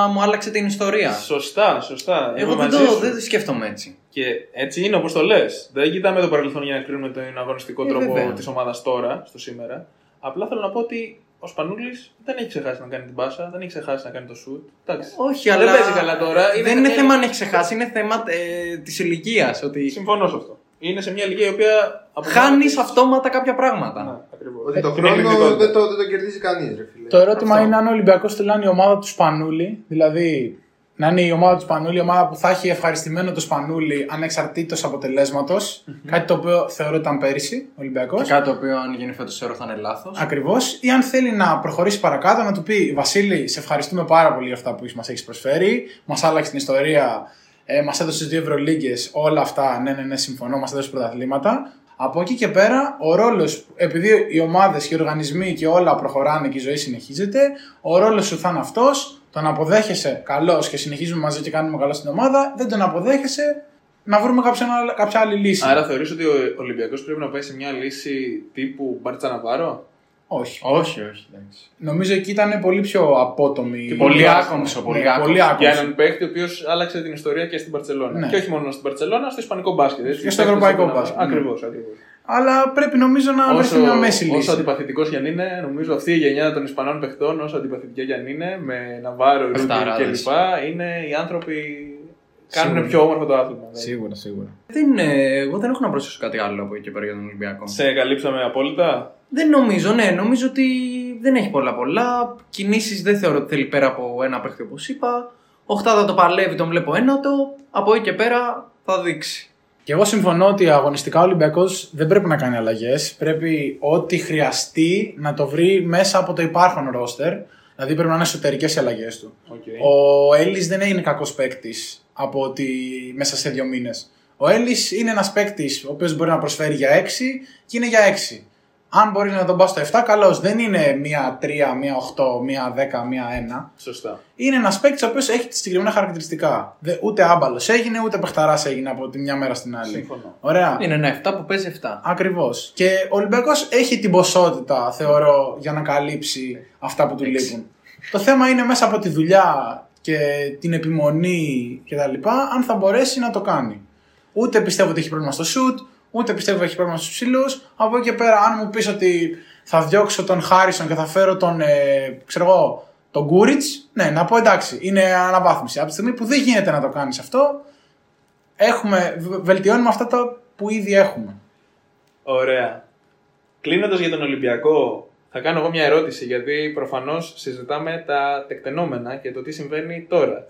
97 μου άλλαξε την ιστορία. Σωστά, σωστά. Εγώ Είμαι δεν μαζί το, σου. δεν το σκέφτομαι έτσι. Και έτσι είναι όπως το λες. Δεν κοιτάμε το παρελθόν για να κρίνουμε τον αγωνιστικό Ε, τρόπο βέβαια. της ομάδας τώρα, στο σήμερα. Απλά θέλω να πω ότι ο Σπανούλης δεν έχει ξεχάσει να κάνει την πάσα, δεν έχει ξεχάσει να κάνει το σουτ. Εντάξει. Όχι, δεν αλλά. παίζει καλά τώρα. δεν είναι θέμα αν έχει ξεχάσει, είναι θέμα ε, της ηλικίας. Ότι Συμφωνώ σε αυτό. Είναι σε μια ηλικία η οποία. χάνεις αυτόματα κάποια πράγματα. Ναι, ακριβώς. Ότι το Είναι χρόνο επιθετικότητα. δεν το, δεν το κερδίζει κανείς, ρε φίλε. Το ερώτημα Αυτό. είναι αν ο Ολυμπιακός θέλει να είναι η ομάδα του Σπανούλη, δηλαδή να είναι η ομάδα του Σπανούλη, η ομάδα που θα έχει ευχαριστημένο το Σπανούλη ανεξαρτήτως αποτελέσματος. Κάτι το οποίο θεωρώ ότι ήταν πέρυσι ο Ολυμπιακός. Και κάτι το οποίο αν γίνει φέτος θεωρώ θα είναι λάθος. Ακριβώς. Ή αν θέλει να προχωρήσει παρακάτω, να του πει Βασίλη, σε ευχαριστούμε πάρα πολύ για αυτά που μας έχεις προσφέρει. Μας άλλαξε την ιστορία. Ε, μας έδωσε δύο Ευρωλίγκες. Όλα αυτά. Ναι, ναι, ναι, συμφωνώ. Μας έδωσε πρωταθλήματα. Από εκεί και πέρα, ο ρόλος, επειδή οι ομάδες και οι οργανισμοί και όλα προχωράνε και η ζωή συνεχίζεται, ο ρόλος σου θα είναι αυτός. Τον αποδέχεσαι καλώ και συνεχίζουμε μαζί και κάνουμε καλό στην ομάδα. Δεν τον αποδέχεσαι, να βρούμε κάποια, άλλη- κάποια άλλη λύση. Άρα θεωρείς ότι ο Ολυμπιακός πρέπει να πάει σε μια λύση τύπου Μπαρτσαναβάρο. Όχι. Όχι, όχι. εντάξει. Νομίζω εκεί ήταν πολύ πιο απότομη. Και πολύ Ναι, άκομψο, πολύ άκομψο. πολύ Για άκομψο. έναν παίκτη ο οποίος άλλαξε την ιστορία και στην Παρσελόνα. Ναι. Και όχι μόνο στην Παρσελόνα, στο Ισπανικό μπάσκετ. έτσι. Και στο Παίκτες ευρωπαϊκό που να- μπάσκετ, ναι. Ακριβώς, ακριβώς. Αλλά πρέπει νομίζω να βρεθεί μια μέση όσο λύση. αντιπαθητικός κι αν είναι, νομίζω αυτή η γενιά των Ισπανών παιχτών, όσο αντιπαθητική κι αν είναι, με Ναβάρο, Ρούμπι Παιχταράδες. κλπ. είναι οι άνθρωποι. Κάνουν Σίγουρα. πιο όμορφο το άθλημα. δηλαδή. Σίγουρα, σίγουρα. Δεν, ε, εγώ δεν έχω να προσθέσω κάτι άλλο από εκεί και πέρα για τον Ολυμπιακό. Σε καλύψαμε απόλυτα; Δεν νομίζω, ναι. Νομίζω ότι δεν έχει πολλά πολλά. Κινήσεις δεν θεωρώ ότι θέλει πέρα από ένα παίχτη όπως είπα. Οχτάδα το παλεύει, τον βλέπω ένατο. Από εκεί και πέρα θα δείξει. Και εγώ συμφωνώ ότι αγωνιστικά ο Ολυμπιακός δεν πρέπει να κάνει αλλαγές. Πρέπει ό,τι χρειαστεί να το βρει μέσα από το υπάρχον ρόστερ. Δηλαδή πρέπει να είναι εσωτερικές οι αλλαγές του. Okay. Ο Έλλης δεν είναι κακός παίκτης από ότι μέσα σε δύο μήνες. Ο Έλλης είναι ένας παίκτης ο οποίος μπορεί να προσφέρει για 6 και είναι για 6. Αν μπορεί να τον πα στο 7, καλώς. Δεν είναι μία 3, μία 8, μία 10, μία 1. Σωστά. Είναι ένας παίκτης ο οποίος έχει συγκεκριμένα χαρακτηριστικά. Δε- ούτε άμπαλος έγινε, ούτε παιχταράς έγινε από τη μια μέρα στην άλλη. Συμφωνώ. Ωραία. Είναι ένα 7 που παίζει 7. Ακριβώς. Και ο Ολυμπιακός έχει την ποσότητα, θεωρώ, για να καλύψει αυτά που του Έξι. λείπουν. Το θέμα είναι μέσα από τη δουλειά και την επιμονή κτλ. αν θα μπορέσει να το κάνει. Ούτε πιστεύω ότι έχει πρόβλημα στο shoot, ούτε πιστεύω ότι έχει πρόβλημα στους ψηλούς. Από εκεί και πέρα, αν μου πεις ότι θα διώξω τον Χάρισον και θα φέρω τον, ε, ξέρω εγώ, τον Γκούριτ, ναι, να πω εντάξει, είναι αναβάθμιση. Από τη στιγμή που δεν γίνεται να το κάνεις αυτό, έχουμε, β- βελτιώνουμε αυτά τα που ήδη έχουμε. Ωραία. Κλείνοντας για τον Ολυμπιακό, θα κάνω εγώ μια ερώτηση γιατί προφανώς συζητάμε τα τεκτενόμενα και το τι συμβαίνει τώρα.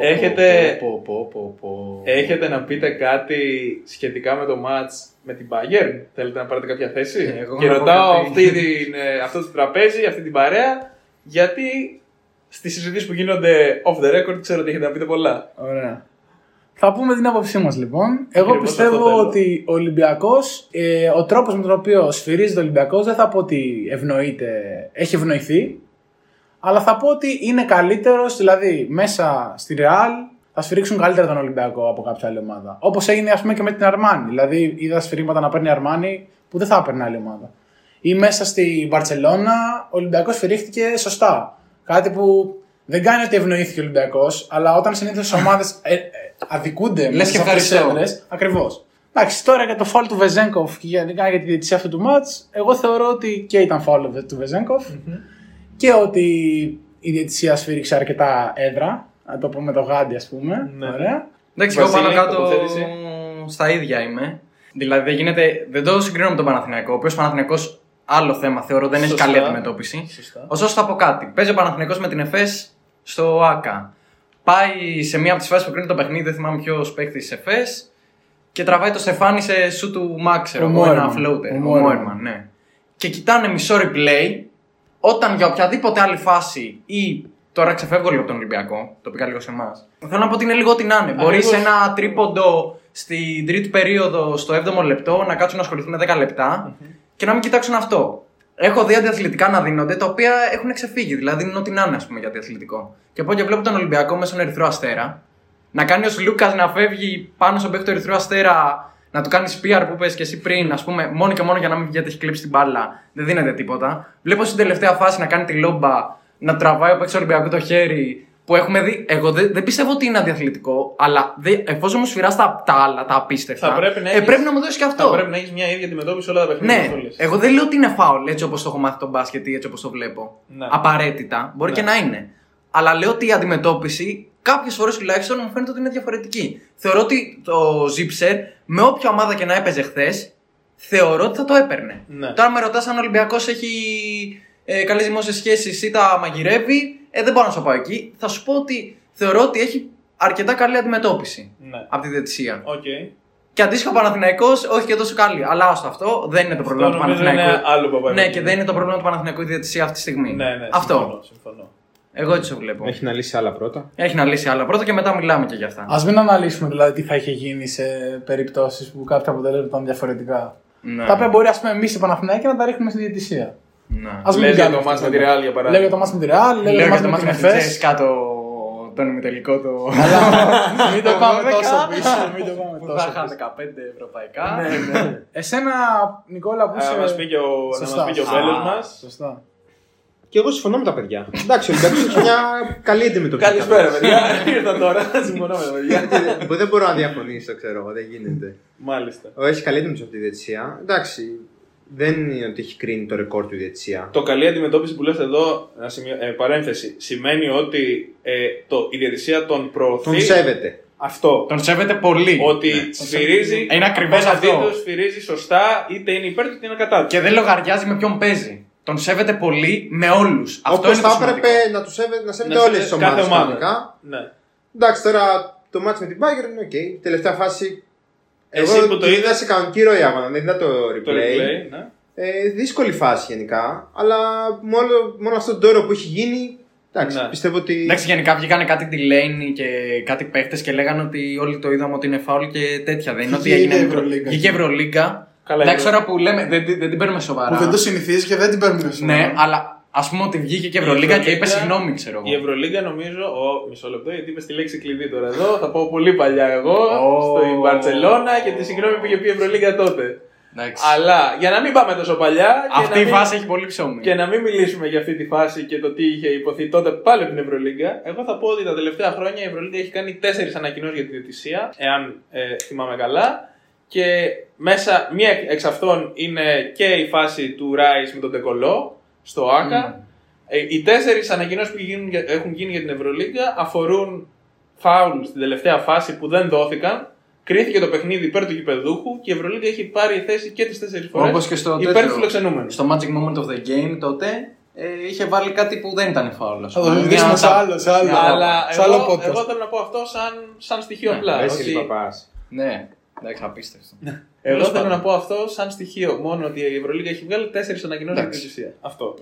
Έχετε- Πω, πω, πω, πω. Έχετε να πείτε κάτι σχετικά με το match με την Bayern; Θέλετε να πάρετε κάποια θέση; Εγώ και να πω ρωτάω κάτι. αυτή την, ε, αυτό το τραπέζι, αυτή την παρέα, γιατί στις συζητήσεις που γίνονται off the record ξέρω ότι έχετε να πείτε πολλά. Ωραία. Θα πούμε την άποψή μας λοιπόν. Εγώ Ακριβώς αυτό πιστεύω θέλω. ότι ο Ολυμπιακός, ε, ο τρόπος με τον οποίο σφυρίζεται ο Ολυμπιακό, δεν θα πω ότι ευνοείται, έχει ευνοηθεί. Αλλά θα πω ότι είναι καλύτερος, δηλαδή μέσα στη Real θα σφυρίξουν καλύτερα τον Ολυμπιακό από κάποια άλλη ομάδα. Όπως έγινε ας πούμε και με την Αρμάνη. Δηλαδή είδα σφυρίγματα να παίρνει η Αρμάνη που δεν θα έπαιρνε άλλη ομάδα. Ή μέσα στη Μπαρσελόνα ο Ολυμπιακός σφυρίχτηκε σωστά. Κάτι που δεν κάνει ότι ευνοήθηκε ο Ολυμπιακός, αλλά όταν συνήθως οι ομάδες ε, ε, αδικούνται Λες και ευχαριστώ. Ακριβώς. Εντάξει, τώρα για το φάουλ του Βεζέγκοφ και γενικά για τη διαιτησία αυτού του μάτς, εγώ θεωρώ ότι και ήταν φάουλ του βεζεγκοφ και ότι η διαιτησία σφύριξε αρκετά έδρα. Να το πούμε το γάντι, ας πούμε. Ναι. Ωραία. Εντάξει, εγώ Βασίλη, πάνω κάτω τοποθέτηση. στα ίδια είμαι. Δηλαδή δεν γίνεται, δεν το συγκρίνω με τον Παναθηναϊκό, ο οποίος Παναθηναϊκός άλλο θέμα θεωρώ δεν έχει Σωστά. καλή αντιμετώπιση. Σωστά. Ωστόσο θα πω κάτι. Παίζει ο Παναθηναϊκός με την ΕΦΕΣ στο ΑΚΑ. Πάει σε μία από τις φάσεις που κρίνει το παιχνίδι, δεν θυμάμαι ποιος παίκτης τη ΕΦΕΣ και τραβάει το Στεφάνι σε σου του Μάξερ. Ο ένα Μόερμαν. floater. Ο Ο Μόερμαν. Μόερμαν, ναι. Και κοιτάνε μισό replay όταν για οποιαδήποτε άλλη φάση ή τώρα ξεφεύγω λίγο από τον Ολυμπιακό, το πήγα λίγο σε εμάς. Θέλω να πω ότι είναι λίγο ό,τι να είναι. Μπορεί σε ένα τρίποντο στην τρίτη περίοδο, στο 7ο λεπτό, να κάτσουν να ασχοληθούν 10 λεπτα και να μην κοιτάξουν αυτό. Έχω δει αντιαθλητικά να δίνονται τα οποία έχουν ξεφύγει. Δηλαδή είναι ό,τι να είναι, ας πούμε, για αντιαθλητικό. Και από και βλέπω τον Ολυμπιακό μέσα στον Ερυθρό Αστέρα να κάνει ο Λούκας να φεύγει πάνω στον παίκτη του Ερυθρού Αστέρα, να του κάνεις PR που είπε και εσύ πριν, ας πούμε, μόνο και μόνο για να μην βγει γιατί έχει κλείψει την μπάλα. Δεν δίνεται τίποτα. Βλέπω στην τελευταία φάση να κάνει τη λόμπα, να τραβάει ο παίκτης του Ολυμπιακού το χέρι. Που έχουμε δει. Εγώ δεν, δεν πιστεύω ότι είναι αντιαθλητικό, αλλά δε, εφόσον μου σφυράς τα, τα άλλα, τα απίστευτα. Θα πρέπει να ε, έχεις- πρέπει να μου δώσεις και αυτό. Θα πρέπει να έχεις μια ίδια αντιμετώπιση σε όλα τα παιχνίδια. Ναι, που θέλεις. εγώ δεν λέω ότι είναι φάουλ έτσι όπως το έχω μάθει το μπάσκετ ή έτσι όπως το βλέπω. Ναι. Απαραίτητα. Μπορεί Ναι. και να είναι. Αλλά λέω ότι η αντιμετώπιση κάποιες φορές τουλάχιστον μου φαίνεται ότι είναι διαφορετική. Θεωρώ ότι το Zipser με όποια ομάδα και να έπαιζε χθες, θεωρώ ότι θα το έπαιρνε. Ναι. Τώρα με ρωτάς αν ο Ολυμπιακός έχει ε, καλέ δημόσιε σχέσει ή τα μαγειρεύει, ε, δεν μπορώ να σου πάω εκεί. Θα σου πω ότι θεωρώ ότι έχει αρκετά καλή αντιμετώπιση Ναι. από τη διαιτησία. Οκ. Και αντίστοιχα ο Παναθηναϊκός όχι και τόσο καλή. Αλλά άστο αυτό δεν είναι το πρόβλημα του νομίζω Παναθηναϊκού. είναι άλλο παπαδάκι. Ναι, και δεν είναι το πρόβλημα του Παναθηναϊκού η διαιτησία αυτή τη στιγμή. Ναι, ναι, αυτό. Συμφωνώ, συμφωνώ. Εγώ έτσι το βλέπω. Έχει να λύσει άλλα πρώτα. Έχει να λύσει άλλα πρώτα και μετά μιλάμε και για αυτά. Α μην αναλύσουμε δηλαδή τι θα είχε γίνει σε περιπτώσεις που κάποια αποτελέσματα ήταν διαφορετικά. Ναι. Τα οποία μπορεί ας πούμε, εμείς οι Παναθηναϊκοί να τα ρίχνουμε στη διαιτησία. Ναι. Ας μην Λες για κάνουμε το μάτς αυτό με τη τώρα. Real, για παράδειγμα. Λέω για το μάτς με τη Real, λέω Λέω για για το το μάτς με μάτι την με την Εφές. Τσέσκα το... τον ημιτελικό το... Μην το πάμε δώδεκα. τόσο πίσω. Μην το πάμε που τόσο θα είχα πίσω. 15 ευρωπαϊκά. Εσένα, Νικόλα, που Α, είσαι; μας πει και ο, να Σωστά. μας πει και ο Α, φίλος μας. Σωστά. Και εγώ συμφωνώ με τα παιδιά. Εντάξει, ο Ολυμπιακό έχει μια καλή αντιμετώπιση. Καλησπέρα, παιδιά. Ήρθα τώρα. Συμφωνώ με τα παιδιά. Που δεν μπορώ να διαφωνήσω, ξέρω εγώ, δεν γίνεται. Μάλιστα. Ο, έχει καλή αντιμετώπιση από τη διαιτησία. Εντάξει, δεν είναι ότι έχει κρίνει το ρεκόρ του η διαιτησία. Το καλή αντιμετώπιση που λες εδώ, να σημειώ- ε, παρένθεση, σημαίνει ότι ε, το, η διαιτησία τον προωθεί. Τον σέβεται. Αυτό. Τον σέβεται πολύ. Ότι Ναι. σφυρίζει. Είναι ακριβώς απέναντί αυτό. τους, σφυρίζει σωστά, είτε είναι υπέρ του είτε είναι κατά του. Και δεν λογαριάζει με ποιον παίζει. Τον σέβεται πολύ με όλους. Αυτό Όπως είναι το θα σημαντικό. έπρεπε να τους σέβεται, να σέβεται Να όλες σέβεται τις κάθε ομάδες ομάδα. κανονικά. Ναι. Εντάξει, τώρα το μάτς με την Bayern είναι οκ. Τελευταία φάση. Εσύ εγώ που το την είδα είδες- σε κανονική ροή άμα δεν είδα το replay. Το replay, ναι. Ε, δύσκολη φάση γενικά. Αλλά μόνο, μόνο αυτό το όρο που έχει γίνει. Εντάξει, Ναι. πιστεύω ότι. Εντάξει, γενικά βγήκανε κάτι Delaney και κάτι παίχτες και λέγανε ότι όλοι το είδαμε ότι είναι φάουλ και τέτοια. Δεν είναι ότι Βγήκε έγινε. η Ευρωλίγκα. Βγήκε η Ευρωλίγκα. Καλά, Εντάξει, η Ευρω- τώρα που λέμε δεν, δεν την παίρνουμε σοβαρά. Που δεν το συνηθίζει και δεν την παίρνουμε σοβαρά. Ναι, αλλά ας πούμε ότι βγήκε και η Ευρωλίγκα και είπε Ευρωλίγκα- συγγνώμη, ξέρω Η εγώ. Ευρωλίγκα νομίζω. Ο, μισό λεπτό, γιατί είπε τη λέξη κλειδί τώρα εδώ. Θα πω πολύ παλιά εγώ. Ω. Στο Μπαρσελόνα και τη συγγνώμη που είχε πει η Ευρωλίγκα τότε. Εντάξει. Αλλά για να μην πάμε τόσο παλιά. και Αυτή να η μην- φάση έχει πολύ ψωμί. Και να μην μιλήσουμε για αυτή τη φάση και το τι είχε υποθεί τότε πάλι από την Ευρωλίγκα, εγώ θα πω ότι τα τελευταία χρόνια η Ευρωλίγκα έχει κάνει τέσσερις ανακοινώσεις για τη διαιτησία, εάν ε, θυμάμαι καλά. Και μέσα, μία εξ αυτών είναι και η φάση του Ράις με τον Τεκολό στο ΑΚΑ. Ε, οι τέσσερις ανακοινώσεις που γίνουν για- έχουν γίνει για την Ευρωλίγκα αφορούν φάουλ στην τελευταία φάση που δεν δόθηκαν. Κρίθηκε το παιχνίδι υπέρ του γηπεδούχου και η Ευρωλίγκα έχει πάρει θέση και τις τέσσερις φορές Όπως και στο υπέρ τέτοιο. του φιλοξενούμενου. Στο Magic Moment of the Game τότε ε, είχε βάλει κάτι που δεν ήταν φάουλ. ας Θα το πούμε. συζητήσουμε Μια σε τα- άλλο, σε άλλο. μια- Αλλά σε άλλο εγώ, podcast. εγώ θέλω να πω αυτό σαν, σαν στοιχείο Ναι, απλά. Βέσιλη ότι- Παπάς. Ναι, εντάξει, απίστευτο. εγώ Τέλος θέλω πάντων. να πω αυτό σαν στοιχείο. Μόνο ότι η Ευρωλίγα έχει βγάλει τέσσερις ανακοινώσεις για την Εντάξει. ουσία. Αυτό.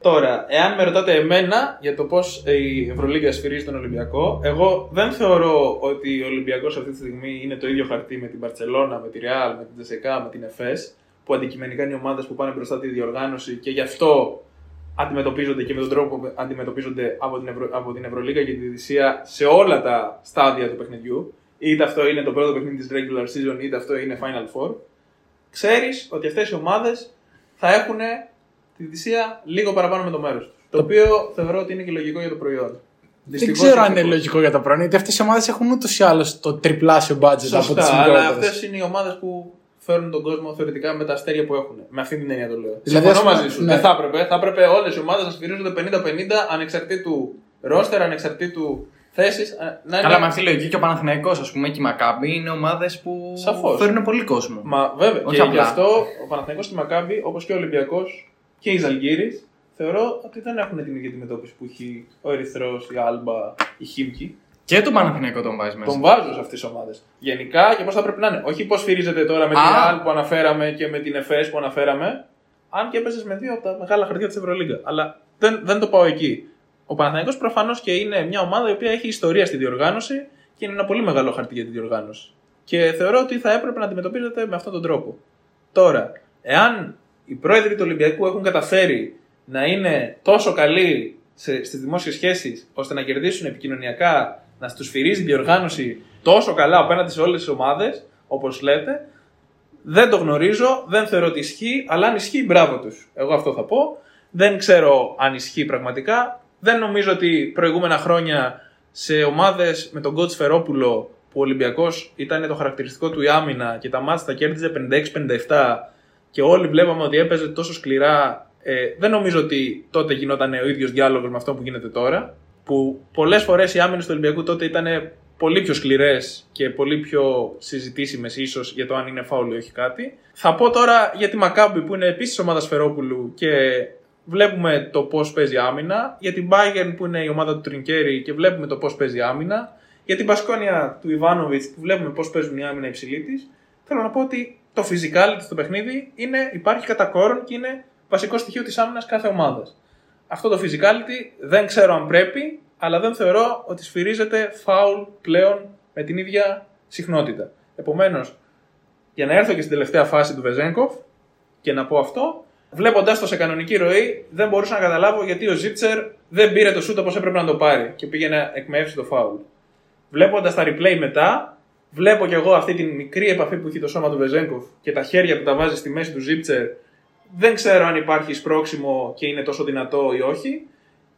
Τώρα, εάν με ρωτάτε εμένα για το πώς η Ευρωλίγα σφυρίζει τον Ολυμπιακό, εγώ δεν θεωρώ ότι ο Ολυμπιακός αυτή τη στιγμή είναι το ίδιο χαρτί με την Παρσελώνα, με τη Ρεάλ, με την Τζεσεκά, με την Εφές, που αντικειμενικά είναι οι ομάδες που πάνε μπροστά τη διοργάνωση και γι' αυτό αντιμετωπίζονται και με τον τρόπο που αντιμετωπίζονται από την, Ευρω... από την Ευρωλίγα και τη Διευθυνσία σε όλα τα στάδια του παιχνιδιού. Είτε αυτό είναι το πρώτο παιχνίδι της regular season, είτε αυτό είναι Final Four. Ξέρεις ότι αυτές οι ομάδες θα έχουν τη θυσία λίγο παραπάνω με το μέρος τους. Το οποίο θεωρώ ότι είναι και λογικό για το προϊόν. Δεν Δυστυχώς, ξέρω αν είναι ευτυχώς. λογικό για το πρωί, γιατί αυτές οι ομάδες έχουν ούτως ή άλλως το τριπλάσιο budget από τις Σωστά, αλλά μικρότερες. αυτές είναι οι ομάδες που φέρνουν τον κόσμο θεωρητικά με τα αστέρια που έχουν. Με αυτή την έννοια το λέω. Δηλαδή, Συμφωνώ ας πούμε, μαζί σου. ναι. Δεν θα έπρεπε. Θα έπρεπε όλες οι ομάδες να σφυρίζονται 50-50 ανεξαρτήτου ρόστερ, ανεξαρτήτου θέση. Να είναι... Καλά, με αυτή τη λογική και ο Παναθηναϊκός, ας πούμε, και η Μακάμπη είναι ομάδες που Σαφώς. φέρνουν πολύ κόσμο. Μα βέβαια. Όχι και απλά. γι' αυτό ο Παναθηναϊκός και η Μακάμπη, όπως και ο Ολυμπιακός και η Ζαλγκύρη, θεωρώ ότι δεν έχουν την ίδια αντιμετώπιση που έχει ο Ερυθρός, η Άλμπα, η Χίμκι. Και τον Παναθηναϊκό τον βάζεις μέσα. Τον βάζω σε αυτές τις ομάδες. Γενικά και πώς θα πρέπει να είναι. Όχι πώς φυρίζεται τώρα με την Α. Ρεάλ που αναφέραμε και με την Εφές που αναφέραμε, αν και έπαιζες με δύο από τα μεγάλα χαρτιά της Ευρωλίγκα. Αλλά δεν, δεν το πάω εκεί. Ο Παναθηναϊκός προφανώς και είναι μια ομάδα η οποία έχει ιστορία στη διοργάνωση και είναι ένα πολύ μεγάλο χαρτί για τη διοργάνωση. Και θεωρώ ότι θα έπρεπε να αντιμετωπίζεται με αυτόν τον τρόπο. Τώρα, εάν οι πρόεδροι του Ολυμπιακού έχουν καταφέρει να είναι τόσο καλοί σε, στις δημόσιες σχέσεις ώστε να κερδίσουν επικοινωνιακά, να τους φυρίζει η διοργάνωση τόσο καλά απέναντι σε όλες τις ομάδες, όπως λέτε, δεν το γνωρίζω, δεν θεωρώ ότι ισχύει, αλλά αν ισχύει, μπράβο τους. Εγώ αυτό θα πω. Δεν ξέρω αν ισχύει πραγματικά. Δεν νομίζω ότι προηγούμενα χρόνια σε ομάδες με τον coach Φερόπουλο που ο Ολυμπιακός ήταν το χαρακτηριστικό του η άμυνα και τα μάτια τα κέρδιζε 56-57 και όλοι βλέπαμε ότι έπαιζε τόσο σκληρά. Ε, δεν νομίζω ότι τότε γινόταν ο ίδιος διάλογος με αυτό που γίνεται τώρα. Που πολλές φορές οι άμυνες του Ολυμπιακού τότε ήταν πολύ πιο σκληρές και πολύ πιο συζητήσιμες, ίσως για το αν είναι φάουλ ή όχι κάτι. Θα πω τώρα για τη Μακάμπη που είναι επίσης ομάδας Σφερόπουλου και βλέπουμε το πώς παίζει άμυνα. Για την Bayern που είναι η ομάδα του Τρινκέρι και βλέπουμε το πώς παίζει άμυνα. Για την Πασκόνια του Ιβάνοβιτ που βλέπουμε πώς παίζουν η άμυνα υψηλή της. Θέλω να πω ότι το physicality στο παιχνίδι είναι, υπάρχει κατά κόρον και είναι βασικό στοιχείο της άμυνας κάθε ομάδας. Αυτό το physicality δεν ξέρω αν πρέπει, αλλά δεν θεωρώ ότι σφυρίζεται foul πλέον με την ίδια συχνότητα. Επομένως, για να έρθω και στην τελευταία φάση του Βεζέγκοφ και να πω αυτό, βλέποντα το σε κανονική ροή, δεν μπορούσα να καταλάβω γιατί ο Ζίτσερ δεν πήρε το σούτ όπως έπρεπε να το πάρει και πήγε να εκμεύσει το foul. Βλέποντας τα replay μετά, βλέπω κι εγώ αυτή τη μικρή επαφή που έχει το σώμα του Βεζέγκοφ και τα χέρια που τα βάζει στη μέση του Ζίτσερ. Δεν ξέρω αν υπάρχει σπρώξιμο και είναι τόσο δυνατό ή όχι.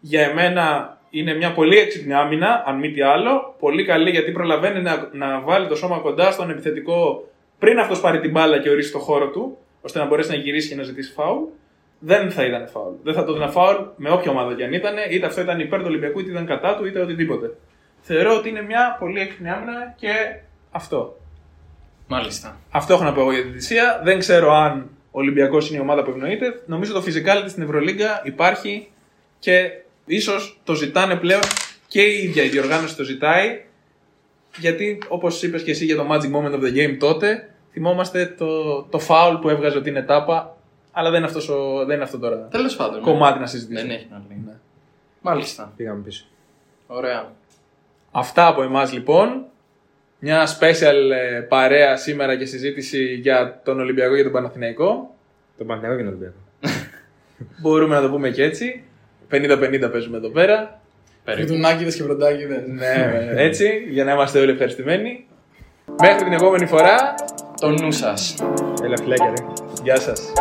Για εμένα είναι μια πολύ έξυπνη άμυνα, αν μη τι άλλο. Πολύ καλή γιατί προλαβαίνει να, να βάλει το σώμα κοντά στον επιθετικό πριν αυτός πάρει την μπάλα και ορίσει το χώρο του, ώστε να μπορέσει να γυρίσει και να ζητήσει φάουλ. Δεν θα ήταν φάουλ. Δεν θα το έδινα φάουλ με όποια ομάδα και αν ήταν, είτε αυτό ήταν υπέρ του Ολυμπιακού, είτε ήταν κατά του, είτε οτιδήποτε. Θεωρώ ότι είναι μια πολύ έξυπνη άμυνα και αυτό. Μάλιστα. Αυτό έχω να πω εγώ για την Τυσσία. Δεν ξέρω αν ο Ολυμπιακός είναι η ομάδα που ευνοείται. Νομίζω το physicality στην Ευρωλίγκα υπάρχει και ίσως το ζητάνε πλέον και η ίδια η διοργάνωση το ζητάει. Γιατί όπως είπες και εσύ για το Magic Moment of the Game τότε, θυμόμαστε το, το foul που έβγαζε ότι είναι τάπα. Αλλά δεν είναι, αυτός ο, δεν είναι αυτό τώρα. Τέλος πάντων. ναι. Κομμάτι να συζητήσουμε. Δεν έχει να λέει. Μάλιστα. Πήγαμε πίσω. Ωραία. Αυτά από εμάς λοιπόν. Μια special ε, παρέα σήμερα και συζήτηση για τον Ολυμπιακό και τον Παναθηναϊκό. Τον Παναθηναϊκό και τον Ολυμπιακό. Μπορούμε να το πούμε και έτσι. 50-50 παίζουμε εδώ πέρα. Φρουτουνάκιδε και βροντάκιδε. Ναι, έτσι, για να είμαστε όλοι ευχαριστημένοι. Μέχρι την επόμενη φορά, Το νου σας. Έλα φιλάκια ρε. γεια σας.